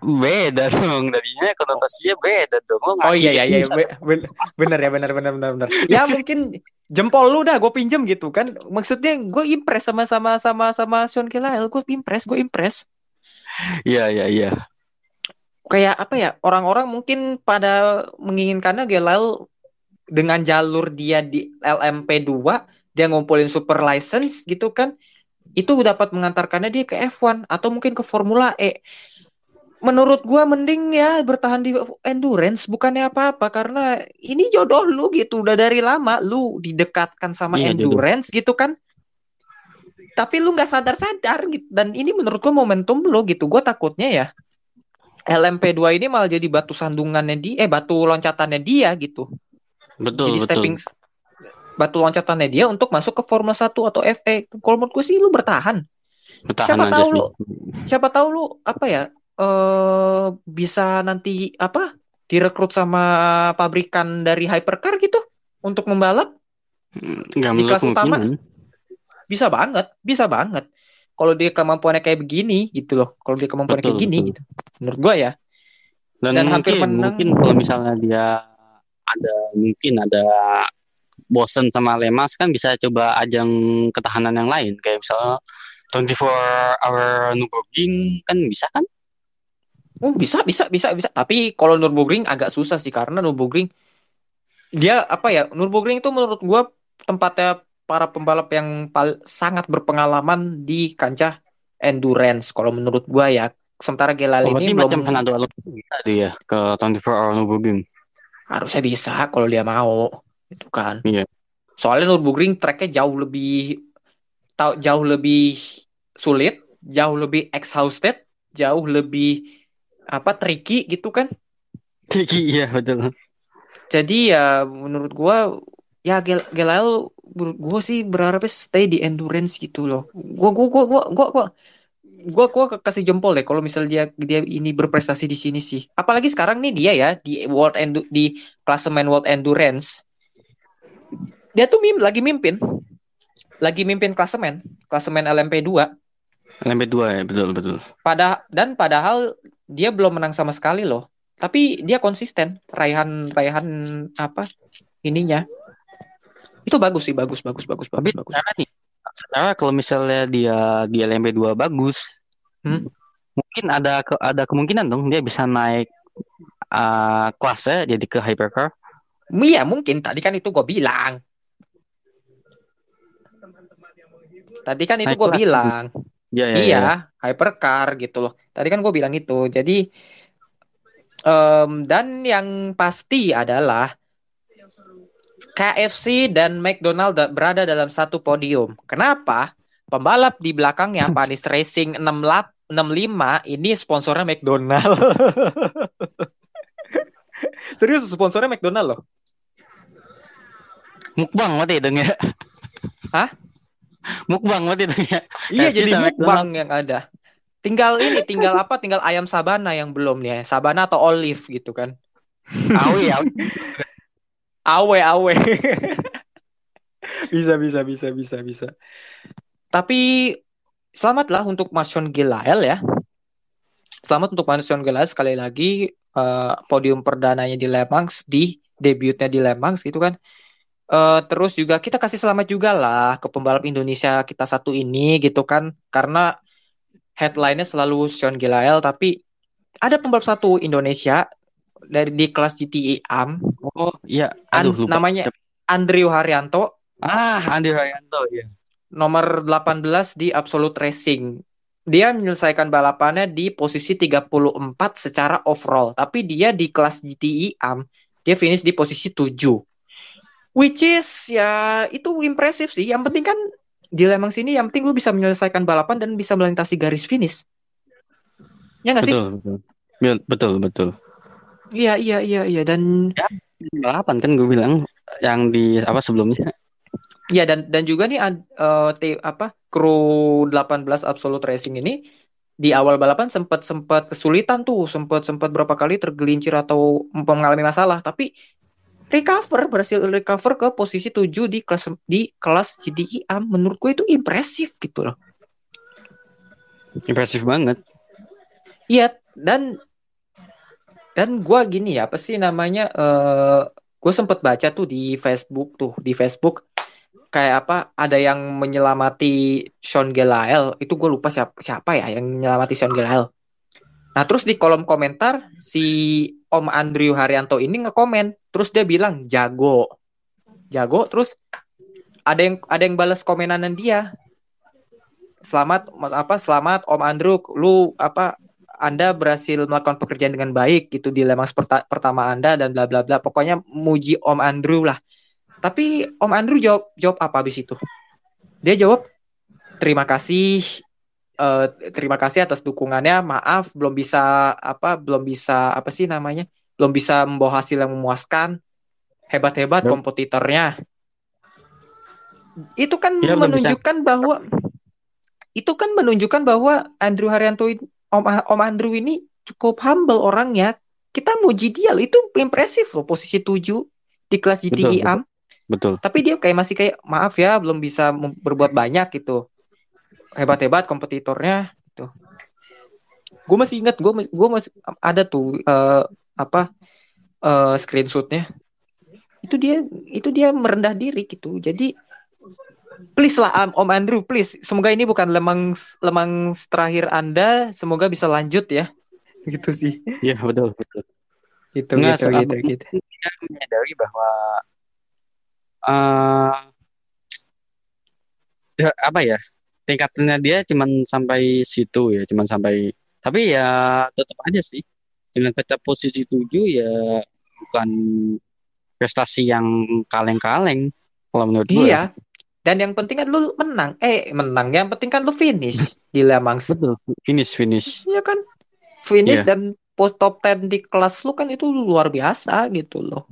beda dong darinya konotasinya beda dong. Lo Oh iya iya iya bisa. be- ben- bener ya bener bener bener bener. Ya mungkin jempol lu dah gue pinjem gitu kan. Maksudnya gue impress sama sama sama sama Sean Gelael. Gue impress gue impress. Iya iya iya. Kayak apa ya orang-orang mungkin pada menginginkannya Gelael dengan jalur dia di LMP2 dia ngumpulin super license gitu kan. Itu dapat mengantarkannya dia ke F1 atau mungkin ke Formula E. Menurut gua mending ya bertahan di endurance bukannya apa-apa karena ini jodoh lu gitu udah dari lama lu didekatkan sama Iya, jodoh. endurance gitu kan. Tapi lu nggak sadar-sadar gitu dan ini menurut gua momentum lu gitu. Gua takutnya ya LMP2 ini malah jadi batu sandungannya dia eh batu loncatannya dia gitu. Betul jadi betul. stepping batu loncatannya dia untuk masuk ke Formula 1 atau FE. Kalau menurut gue sih lu bertahan. Bertahan siapa tahu lu siapa tahu lu apa ya eh bisa nanti apa direkrut sama pabrikan dari hypercar gitu untuk membalap Nggak di menutup kelas utama. bisa banget bisa banget kalau dia kemampuannya kayak begini gitu loh kalau dia kemampuannya Betul, kayak gini betul. gitu menurut gua ya Dan, Dan hampir mungkin menang. mungkin kalau misalnya dia ada mungkin ada bosen sama Lemas kan bisa coba ajang ketahanan yang lain kayak misalnya 24 hour Nürburgring kan bisa kan? oh bisa bisa bisa bisa tapi kalau Nurburgring agak susah sih karena Nurburgring dia apa ya Nurburgring itu menurut gua tempatnya para pembalap yang pal- sangat berpengalaman di kancah endurance kalau menurut gua ya sementara Gelal Oh, ini belum macam Fernando Alonso bisa dia ke 24 hour Nürburgring. Harusnya bisa kalau dia mau itu kan Iya. soalnya Nurburgring treknya jauh lebih tau jauh lebih sulit jauh lebih exhausted jauh lebih apa tricky gitu kan. Iya betul. Jadi ya menurut gua ya Gel Gelael gua sih berharapnya stay di endurance gitu loh. Gua gua gua gua gua gua gua, gua kasih jempol deh kalau misal dia dia ini berprestasi di sini sih. Apalagi sekarang nih dia ya di World Endu di klasemen World Endurance. Dia tuh mim lagi mimpin. Lagi mimpin klasemen, klasemen LMP2. LMP2 ya betul betul. Pada dan padahal dia belum menang sama sekali loh. Tapi dia konsisten raihan-raihan apa ininya. Itu bagus sih, bagus bagus bagus bagus bagus. nih, secara kalau misalnya dia di LMP2 bagus, Hmm? mungkin ada ke- ada kemungkinan dong dia bisa naik uh, kelasnya jadi ke hypercar. Iya mungkin tadi kan itu gue bilang. Tadi kan itu gue bilang. Iya iya. Iya, iya. hypercar gitu loh. Tadi kan gue bilang itu. Jadi em, dan yang pasti adalah KFC dan McDonald da- berada dalam satu podium. Kenapa? Pembalap di belakangnya *laughs* Panis Racing 68 65 ini sponsornya McDonald. *laughs* Serius sponsornya McDonald loh. Mukbang mati dong ya. Hah? Mukbang mati dong ya. Iya KFC jadi mukbang yang ada. Tinggal ini, tinggal apa? Tinggal ayam sabana yang belum nih. Sabana atau olive gitu kan. Awi awi. *laughs* Awe awe. *laughs* bisa bisa bisa bisa bisa. Tapi selamatlah untuk Mas Sean Gilael ya. Selamat untuk Mas Sean Gilael sekali lagi eh, podium perdananya di Le Mans di debutnya di Le Mans gitu kan. Eh, terus juga kita kasih selamat juga lah ke pembalap Indonesia kita satu ini gitu kan karena headline-nya selalu Sean Gilael tapi ada pembalap satu Indonesia dari di kelas GTE AM Oh iya. An- Aduh lupa. namanya Andrew Haryanto Ah Andi Haryanto ya. nomor 18 di Absolute Racing. Dia menyelesaikan balapannya di posisi 34 secara overall, tapi dia di kelas GTI AM dia finish di posisi 7. Which is ya itu impresif sih. Yang penting kan di Le Mans ini yang penting lu bisa menyelesaikan balapan dan bisa melintasi garis finish. Ya nggak sih? Betul betul. Betul betul. Iya iya iya iya dan Balapan kan gue bilang yang di apa sebelumnya. Ya dan dan juga nih ad- eh, ti- apa kru 18 Absolute Racing ini di awal balapan sempat sempat kesulitan tuh, sempat sempat berapa kali tergelincir atau mengalami masalah, tapi recover berhasil recover ke posisi 7 di kelas di kelas GTI AM. Menurut gue itu impresif gitu loh. Impresif banget. Iya dan dan gue gini ya apa sih namanya eh gue sempat baca tuh di Facebook tuh di Facebook kayak apa ada yang menyelamati Sean Gelael itu gue lupa siapa siapa ya yang menyelamati Sean Gelael nah terus di kolom komentar si Om Andrew Haryanto ini ngekomen. Terus dia bilang jago. Jago terus ada yang ada yang balas komenanan dia. Selamat apa selamat Om Andrew. Lu apa anda berhasil melakukan pekerjaan dengan baik gitu di Le Mans perta- pertama Anda dan bla bla bla pokoknya muji Om Andrew lah tapi Om Andrew jawab jawab apa habis itu? Dia jawab terima kasih eh, terima kasih atas dukungannya. Maaf belum bisa apa belum bisa apa sih namanya? Belum bisa membawa hasil yang memuaskan. Hebat-hebat Yep. kompetitornya. Itu kan Ya, menunjukkan bahwa itu kan menunjukkan bahwa Andrew Haryanto Om Om Andrew ini cukup humble orangnya. Kita muji dia loh. itu impresif loh posisi 7 di kelas GTI Betul, AM Betul. tapi dia kayak masih kayak maaf ya belum bisa berbuat banyak gitu hebat-hebat kompetitornya gitu gue masih ingat gue gue masih ada tuh eh, apa eh, screenshotnya itu dia itu dia merendah diri gitu jadi please lah Am- Om Andrew please. Semoga ini bukan lemang lemang terakhir anda. Semoga bisa lanjut ya. Gitu sih. Iya betul betul. gitu Nggak, gitu gitu gitu. Dia menyadari bahwa eh ya, apa ya tingkatannya dia cuman sampai situ ya cuman sampai tapi ya tetap aja sih. Dengan tetap posisi tujuh ya bukan prestasi yang kaleng-kaleng kalau menurut gue Iya. Dan yang penting kan lu menang. Eh, menang. Yang penting kan lu finish di Le Mans. Betul. Finish, finish. Iya kan? Finish Iya. dan post top 10 di kelas lu kan itu luar biasa gitu loh.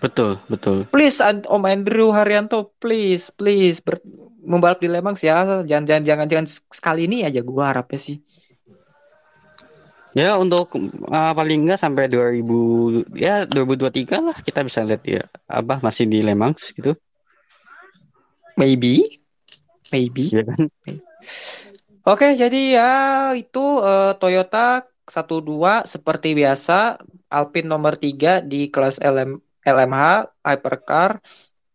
Betul, betul. Please Om Andrew Haryanto, please, please ber- membalap di Le Mans ya. Jangan jangan jangan jangan sekali ini aja gua harapnya sih. Ya untuk uh, paling enggak sampai 2000 ya 2023 lah kita bisa lihat ya. Abah masih di Le Mans gitu, Maybe. Maybe. ya kan? Oke, jadi ya itu eh, Toyota 12 seperti biasa, Alpine nomor 3 di kelas LM, LMH Hypercar,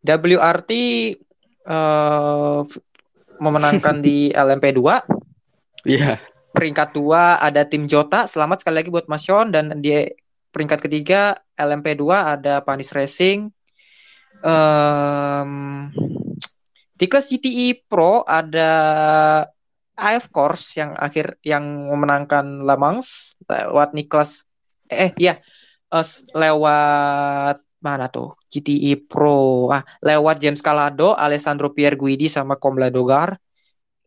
WRT eh, f- memenangkan di *laughs* LMP2. Iya. Peringkat 2 ada tim Jota, selamat sekali lagi buat Mas Yon dan di peringkat ketiga LMP2 ada Panis Racing. Em, di kelas GTI Pro ada AF Course yang akhir yang memenangkan Le Mans lewat Niklas eh ya lewat mana tuh GTI Pro ah lewat James Calado, Alessandro Pierguidi sama Comladogar.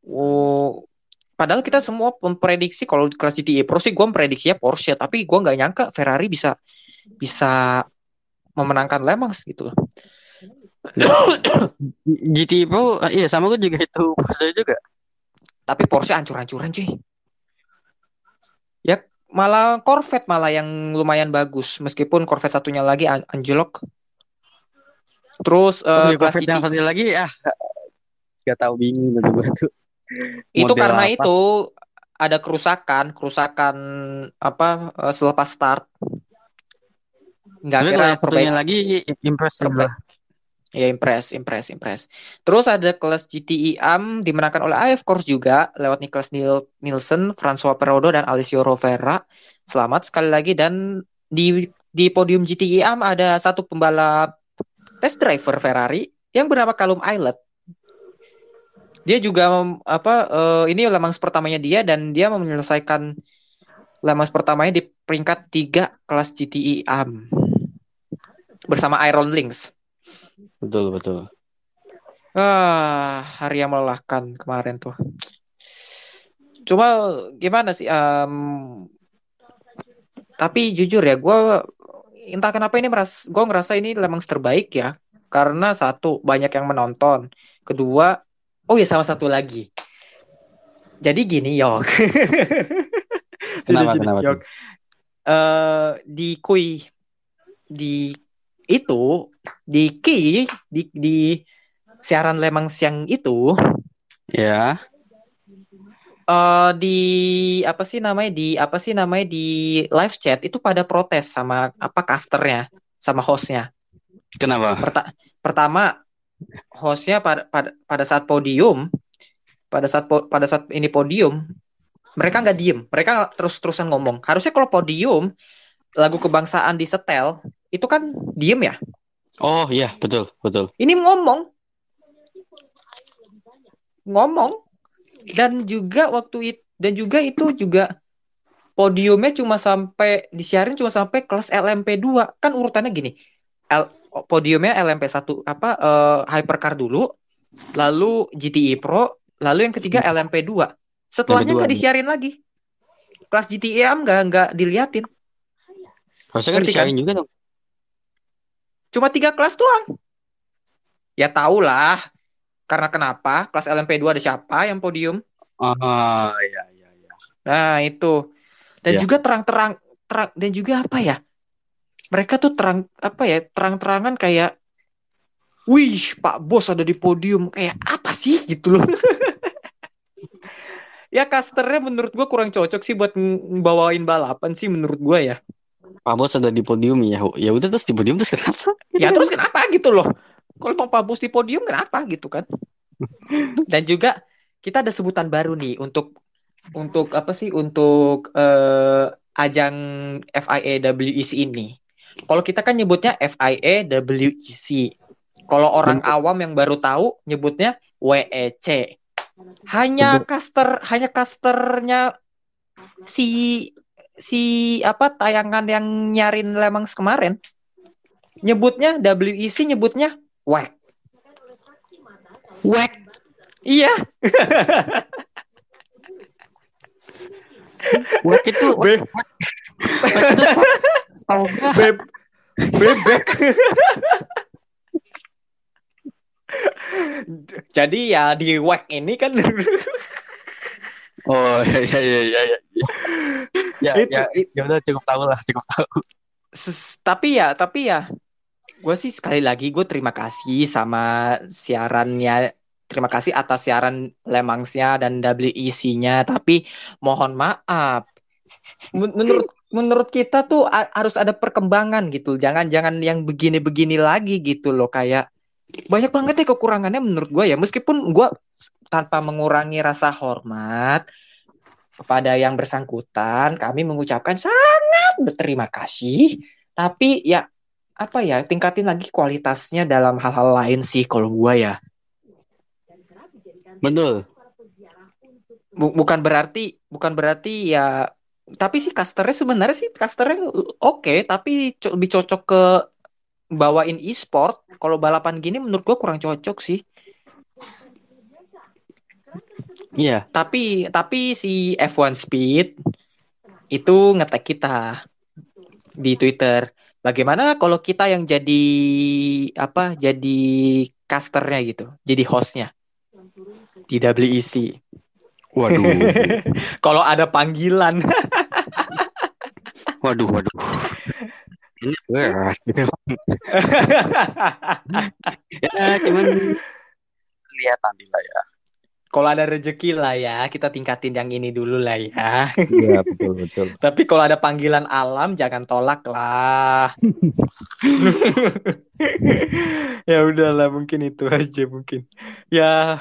Oh, padahal kita semua memprediksi kalau di kelas GTI Pro sih gue memprediksinya Porsche tapi gue nggak nyangka Ferrari bisa bisa memenangkan Le gitu. GT Pro, uh, iya sama gue juga itu saya juga. Tapi Porsche ancur-ancuran cuy. Ya malah Corvette malah yang lumayan bagus meskipun Corvette satunya lagi an- anjlok. Terus eh, Oh, kelas Corvette yang GT satu lagi ah gak tahu bingung gue tuh. itu model karena apa? itu ada kerusakan, kerusakan apa eh, selepas start. Tapi kira kalau yang satunya perbaik- lagi perbaik- lah. Ya impress, impress, impress. Terus ada kelas GTI AM dimenangkan oleh AF Course juga lewat Niklas Nielsen, François Perodo dan Alessio Rovera. Selamat sekali lagi dan di di podium GTI AM ada satu pembalap test driver Ferrari yang bernama Callum Islet. Dia juga apa eh, ini Le Mans pertamanya dia dan dia menyelesaikan Le Mans pertamanya di peringkat 3 kelas GTI AM bersama Iron Links. Betul, betul. Ah, hari yang melelahkan kemarin tuh. Cuma gimana sih? em, tapi jujur ya, gue entah kenapa ini meras, gue ngerasa ini memang terbaik ya. Karena satu banyak yang menonton, kedua, oh ya sama satu lagi. Jadi gini yok. *laughs* Kenapa, kenapa yok. Eh, di kui di itu di ki di di siaran Lemang siang itu Ya, eh di apa sih namanya di apa sih namanya di live chat itu pada protes sama apa casternya sama hostnya. kenapa? Perta- pertama hostnya pada, pada pada saat podium pada saat po- pada saat ini podium mereka nggak diem mereka terus terusan ngomong harusnya kalau podium lagu kebangsaan di setel itu kan diem ya? Oh iya, betul, betul. ini ngomong. Ngomong. Dan juga waktu itu dan juga itu juga podiumnya cuma sampai disiarin cuma sampai kelas LMP 2 kan urutannya gini. L, podiumnya LMP 1 apa eh, hypercar dulu lalu GTI Pro lalu yang ketiga LMP 2 setelahnya LMP2, nggak disiarin lagi. Kelas GTI AM nggak nggak diliatin. Harusnya kan Ngerti di-sharing juga dong. Cuma tiga kelas doang ya tau lah karena kenapa kelas LMP 2 ada siapa yang podium Ah, iya, iya, iya. Nah, itu. Dan Ya. juga terang-terang terang dan juga apa ya? Mereka tuh terang apa ya? Terang-terangan kayak Wih, Pak Bos ada di podium. Kayak apa sih gitu loh. *laughs* ya casternya menurut gua kurang cocok sih buat bawain balapan sih menurut gua ya. Pak Bos ada di podium ya. Ya udah terus di podium terus kenapa? Ya terus kenapa gitu loh? Kalau mau Pak Bos di podium kenapa gitu kan? *laughs* Dan juga kita ada sebutan baru nih untuk untuk apa sih untuk eh, ajang FIA WEC ini. Kalau kita kan nyebutnya FIA WEC. Kalau orang awam yang baru tahu nyebutnya WEC. Hanya caster hanya casternya si si apa tayangan yang nyarin Lemans kemarin nyebutnya WEC nyebutnya WEC. Wek. Iya. Wek itu *laughs* Be- Beb bebek. Jadi ya di whack ini kan *laughs* Oh *laughs* iya iya iya iya. Ya itu, ya ya udah cukup tahu lah cukup tahu. ses- tapi ya tapi ya gue sih sekali lagi gue terima kasih sama siarannya terima kasih atas siaran Lemangsnya dan WEC-nya tapi mohon maaf Men- menurut menurut kita tuh harus ada perkembangan gitu jangan jangan yang begini-begini lagi gitu loh kayak banyak banget ya kekurangannya menurut gue ya meskipun gue tanpa mengurangi rasa hormat kepada yang bersangkutan kami mengucapkan sangat berterima kasih. Tapi ya apa ya tingkatin lagi kualitasnya dalam hal-hal lain sih kalau gue ya. Betul. Bu- bukan berarti bukan berarti ya tapi sih casternya sebenarnya sih casternya oke tapi co- lebih cocok ke bawain e-sport. Kalau balapan gini menurut gue kurang cocok sih Iya. tapi tapi si F1 Speed itu ngetek kita di Twitter. Bagaimana kalau kita yang jadi apa? Jadi casternya gitu, jadi hostnya di WEC. Waduh. *laughs* kalau ada panggilan, *laughs* Waduh waduh. Gitu. *laughs* Ya cuman lihat nanti lah ya. Kalau ada rezeki lah ya, kita tingkatin yang ini dulu lah ya. Iya betul betul. *laughs* Tapi kalau ada panggilan alam, jangan tolak lah. *laughs* ya udahlah, mungkin itu aja mungkin. Ya,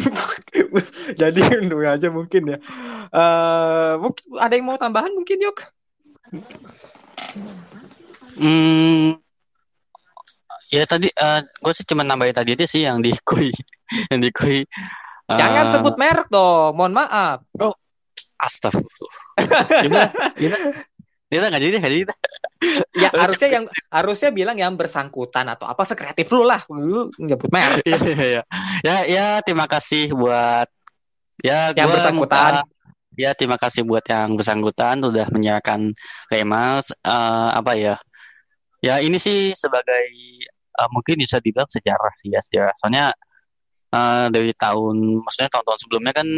*laughs* jadi itu aja mungkin ya. Eh, mungkin ada yang mau tambahan mungkin yuk? Hmm, ya tadi gue sih cuma nambahin tadi aja sih yang di koi, yang di koi. Jangan eh, sebut merek dong, mohon maaf. Astagfirullah. Gimana? Gimana? Gimana nggak jadi nggak jadi. Ya harusnya yang harusnya bilang yang bersangkutan atau apa sekreatif lu lah, lu nyebut merek. Iya. Ya, ya, terima kasih buat ya Yang gua, bersangkutan. uh, ya, terima kasih buat yang bersangkutan udah menyiarkan Lemas eh, apa ya? Ya, ini sih sebagai eh, mungkin bisa dibilang sejarah sih ya, sejarah. Soalnya eh, dari tahun maksudnya tahun-tahun sebelumnya kan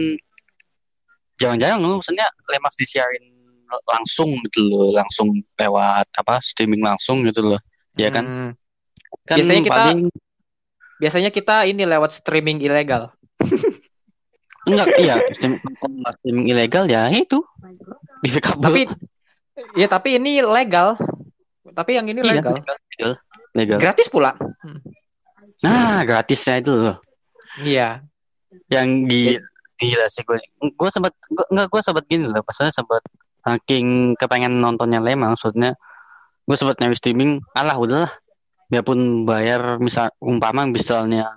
jarang-jarang loh maksudnya Lemas disiarin langsung gitu loh, langsung lewat apa streaming langsung gitu loh. Ya kan? Hmm, Kan Biasanya kita- paling biasanya kita ini lewat streaming ilegal. *laughs* Enggak, iya, stream- kalau streaming ilegal ya itu di kabel. Tapi ya tapi ini legal. Tapi yang ini Iya, legal. legal, legal, legal. Gratis pula. Nah, gratisnya itu loh. Iya. Yang gi- gila sih gue. Gue sempat enggak gue sempat gini loh, pasnya sempat saking kepengen nontonnya Lemang, maksudnya gue sempat nyari streaming, alah udahlah. Biarpun bayar misal umpama misalnya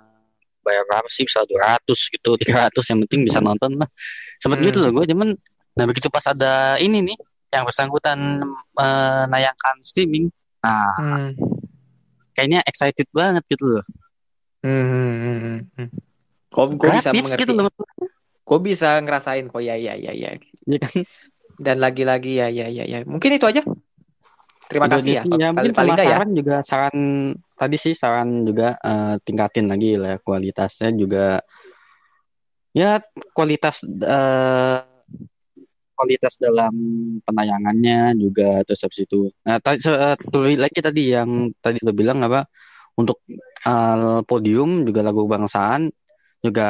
bayar berapa sih misal 200 gitu 300 yang penting bisa nonton lah sempat Hmm. gitu loh gue cuman nah begitu pas ada ini nih yang bersangkutan menayangkan streaming nah Hmm. kayaknya excited banget gitu loh Hmm, Kok gue bisa gratis mengerti. gitu loh Gue bisa ngerasain kok ya ya ya ya. Dan lagi-lagi ya ya ya ya. Mungkin itu aja. Terima kasih ya. ya mungkin paling sama nggak ya. saran juga saran tadi sih saran juga eh, tingkatin lagi lah kualitasnya juga ya kualitas eh, kualitas dalam penayangannya juga terus habis itu nah tadi terlebih lagi tadi yang tadi lo bilang apa untuk eh, podium juga lagu kebangsaan juga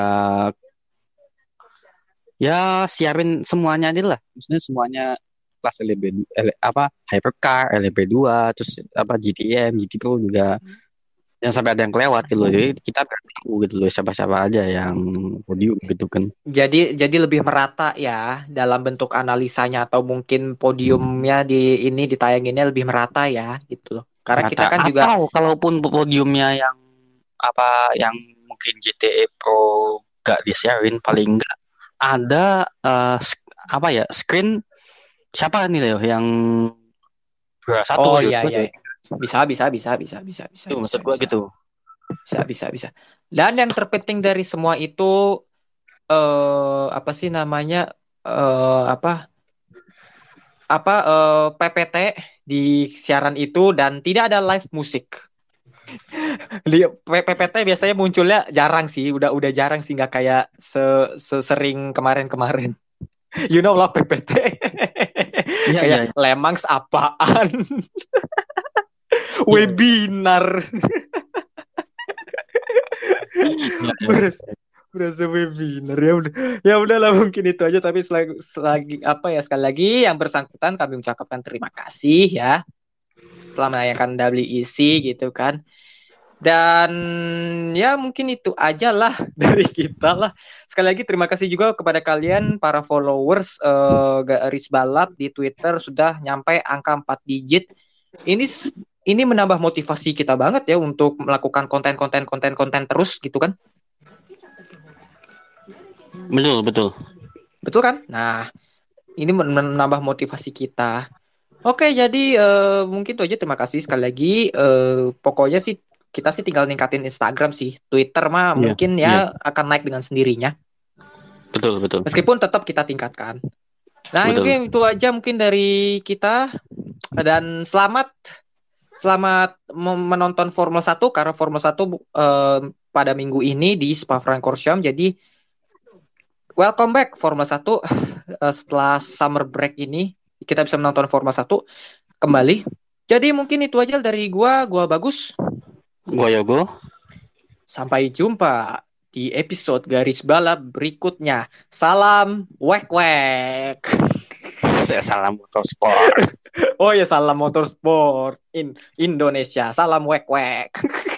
ya siarin semuanya aja lah maksudnya semuanya kelas LB L- apa Hypercar, LB2, terus apa GTM, GT Pro juga yang sampai ada yang kelewat gitu loh. Jadi kita tahu gitu loh siapa-siapa aja yang podium gitu kan. Jadi jadi lebih merata ya dalam bentuk analisanya atau mungkin podiumnya di ini ditayanginnya lebih merata ya gitu loh. Karena kita Rata- kan juga atau kalaupun podiumnya yang apa yang mungkin GTA Pro gak disiarin paling enggak ada sk- apa ya screen siapa nih Leo yang juara satu Oh gitu. iya iya. Bisa bisa bisa bisa bisa bisa. Itu bisa, maksud gua bisa. gitu. Bisa bisa bisa. Dan yang terpenting dari semua itu eh apa sih namanya eh apa apa eh, PPT di siaran itu dan tidak ada live musik. PPT biasanya munculnya jarang sih, udah udah jarang sih nggak kayak se sesering kemarin-kemarin. *laughs* You know lah PPT. Iya, kayak iya. Lemangs apaan? *laughs* Webinar. Iya, iya. Beres- berasa webinar ya udah ya udahlah mungkin itu aja tapi selagi, selagi apa ya sekali lagi yang bersangkutan kami ucapkan terima kasih ya telah menayangkan WEC gitu kan dan ya mungkin itu aja lah *laughs* dari kita lah sekali lagi terima kasih juga kepada kalian para followers eh, garis balap di Twitter sudah nyampe angka 4 digit ini ini menambah motivasi kita banget ya untuk melakukan konten-konten konten-konten terus gitu kan Betul, betul. Betul kan? Nah, ini men- menambah motivasi kita. Oke, jadi eh, mungkin itu aja. Terima kasih sekali lagi. Eh, pokoknya sih kita sih tinggal ningkatin Instagram sih. Twitter mah Iya, mungkin ya akan naik dengan sendirinya. Betul, betul. Meskipun tetap kita tingkatkan. Nah, Betul. oke itu aja mungkin dari kita. Dan selamat selamat menonton Formula 1 karena Formula 1 bu- eh, pada minggu ini di Spa-Francorchamps. Jadi welcome back Formula 1 *sighs* Eh, setelah summer break ini kita bisa menonton Forma 1 kembali. Jadi mungkin itu aja dari gua, gua bagus. Gua Yogo. Sampai jumpa di episode garis balap berikutnya. Salam wek wek. Saya salam motorsport. *laughs* oh ya salam motorsport in Indonesia. Salam wek wek. *laughs*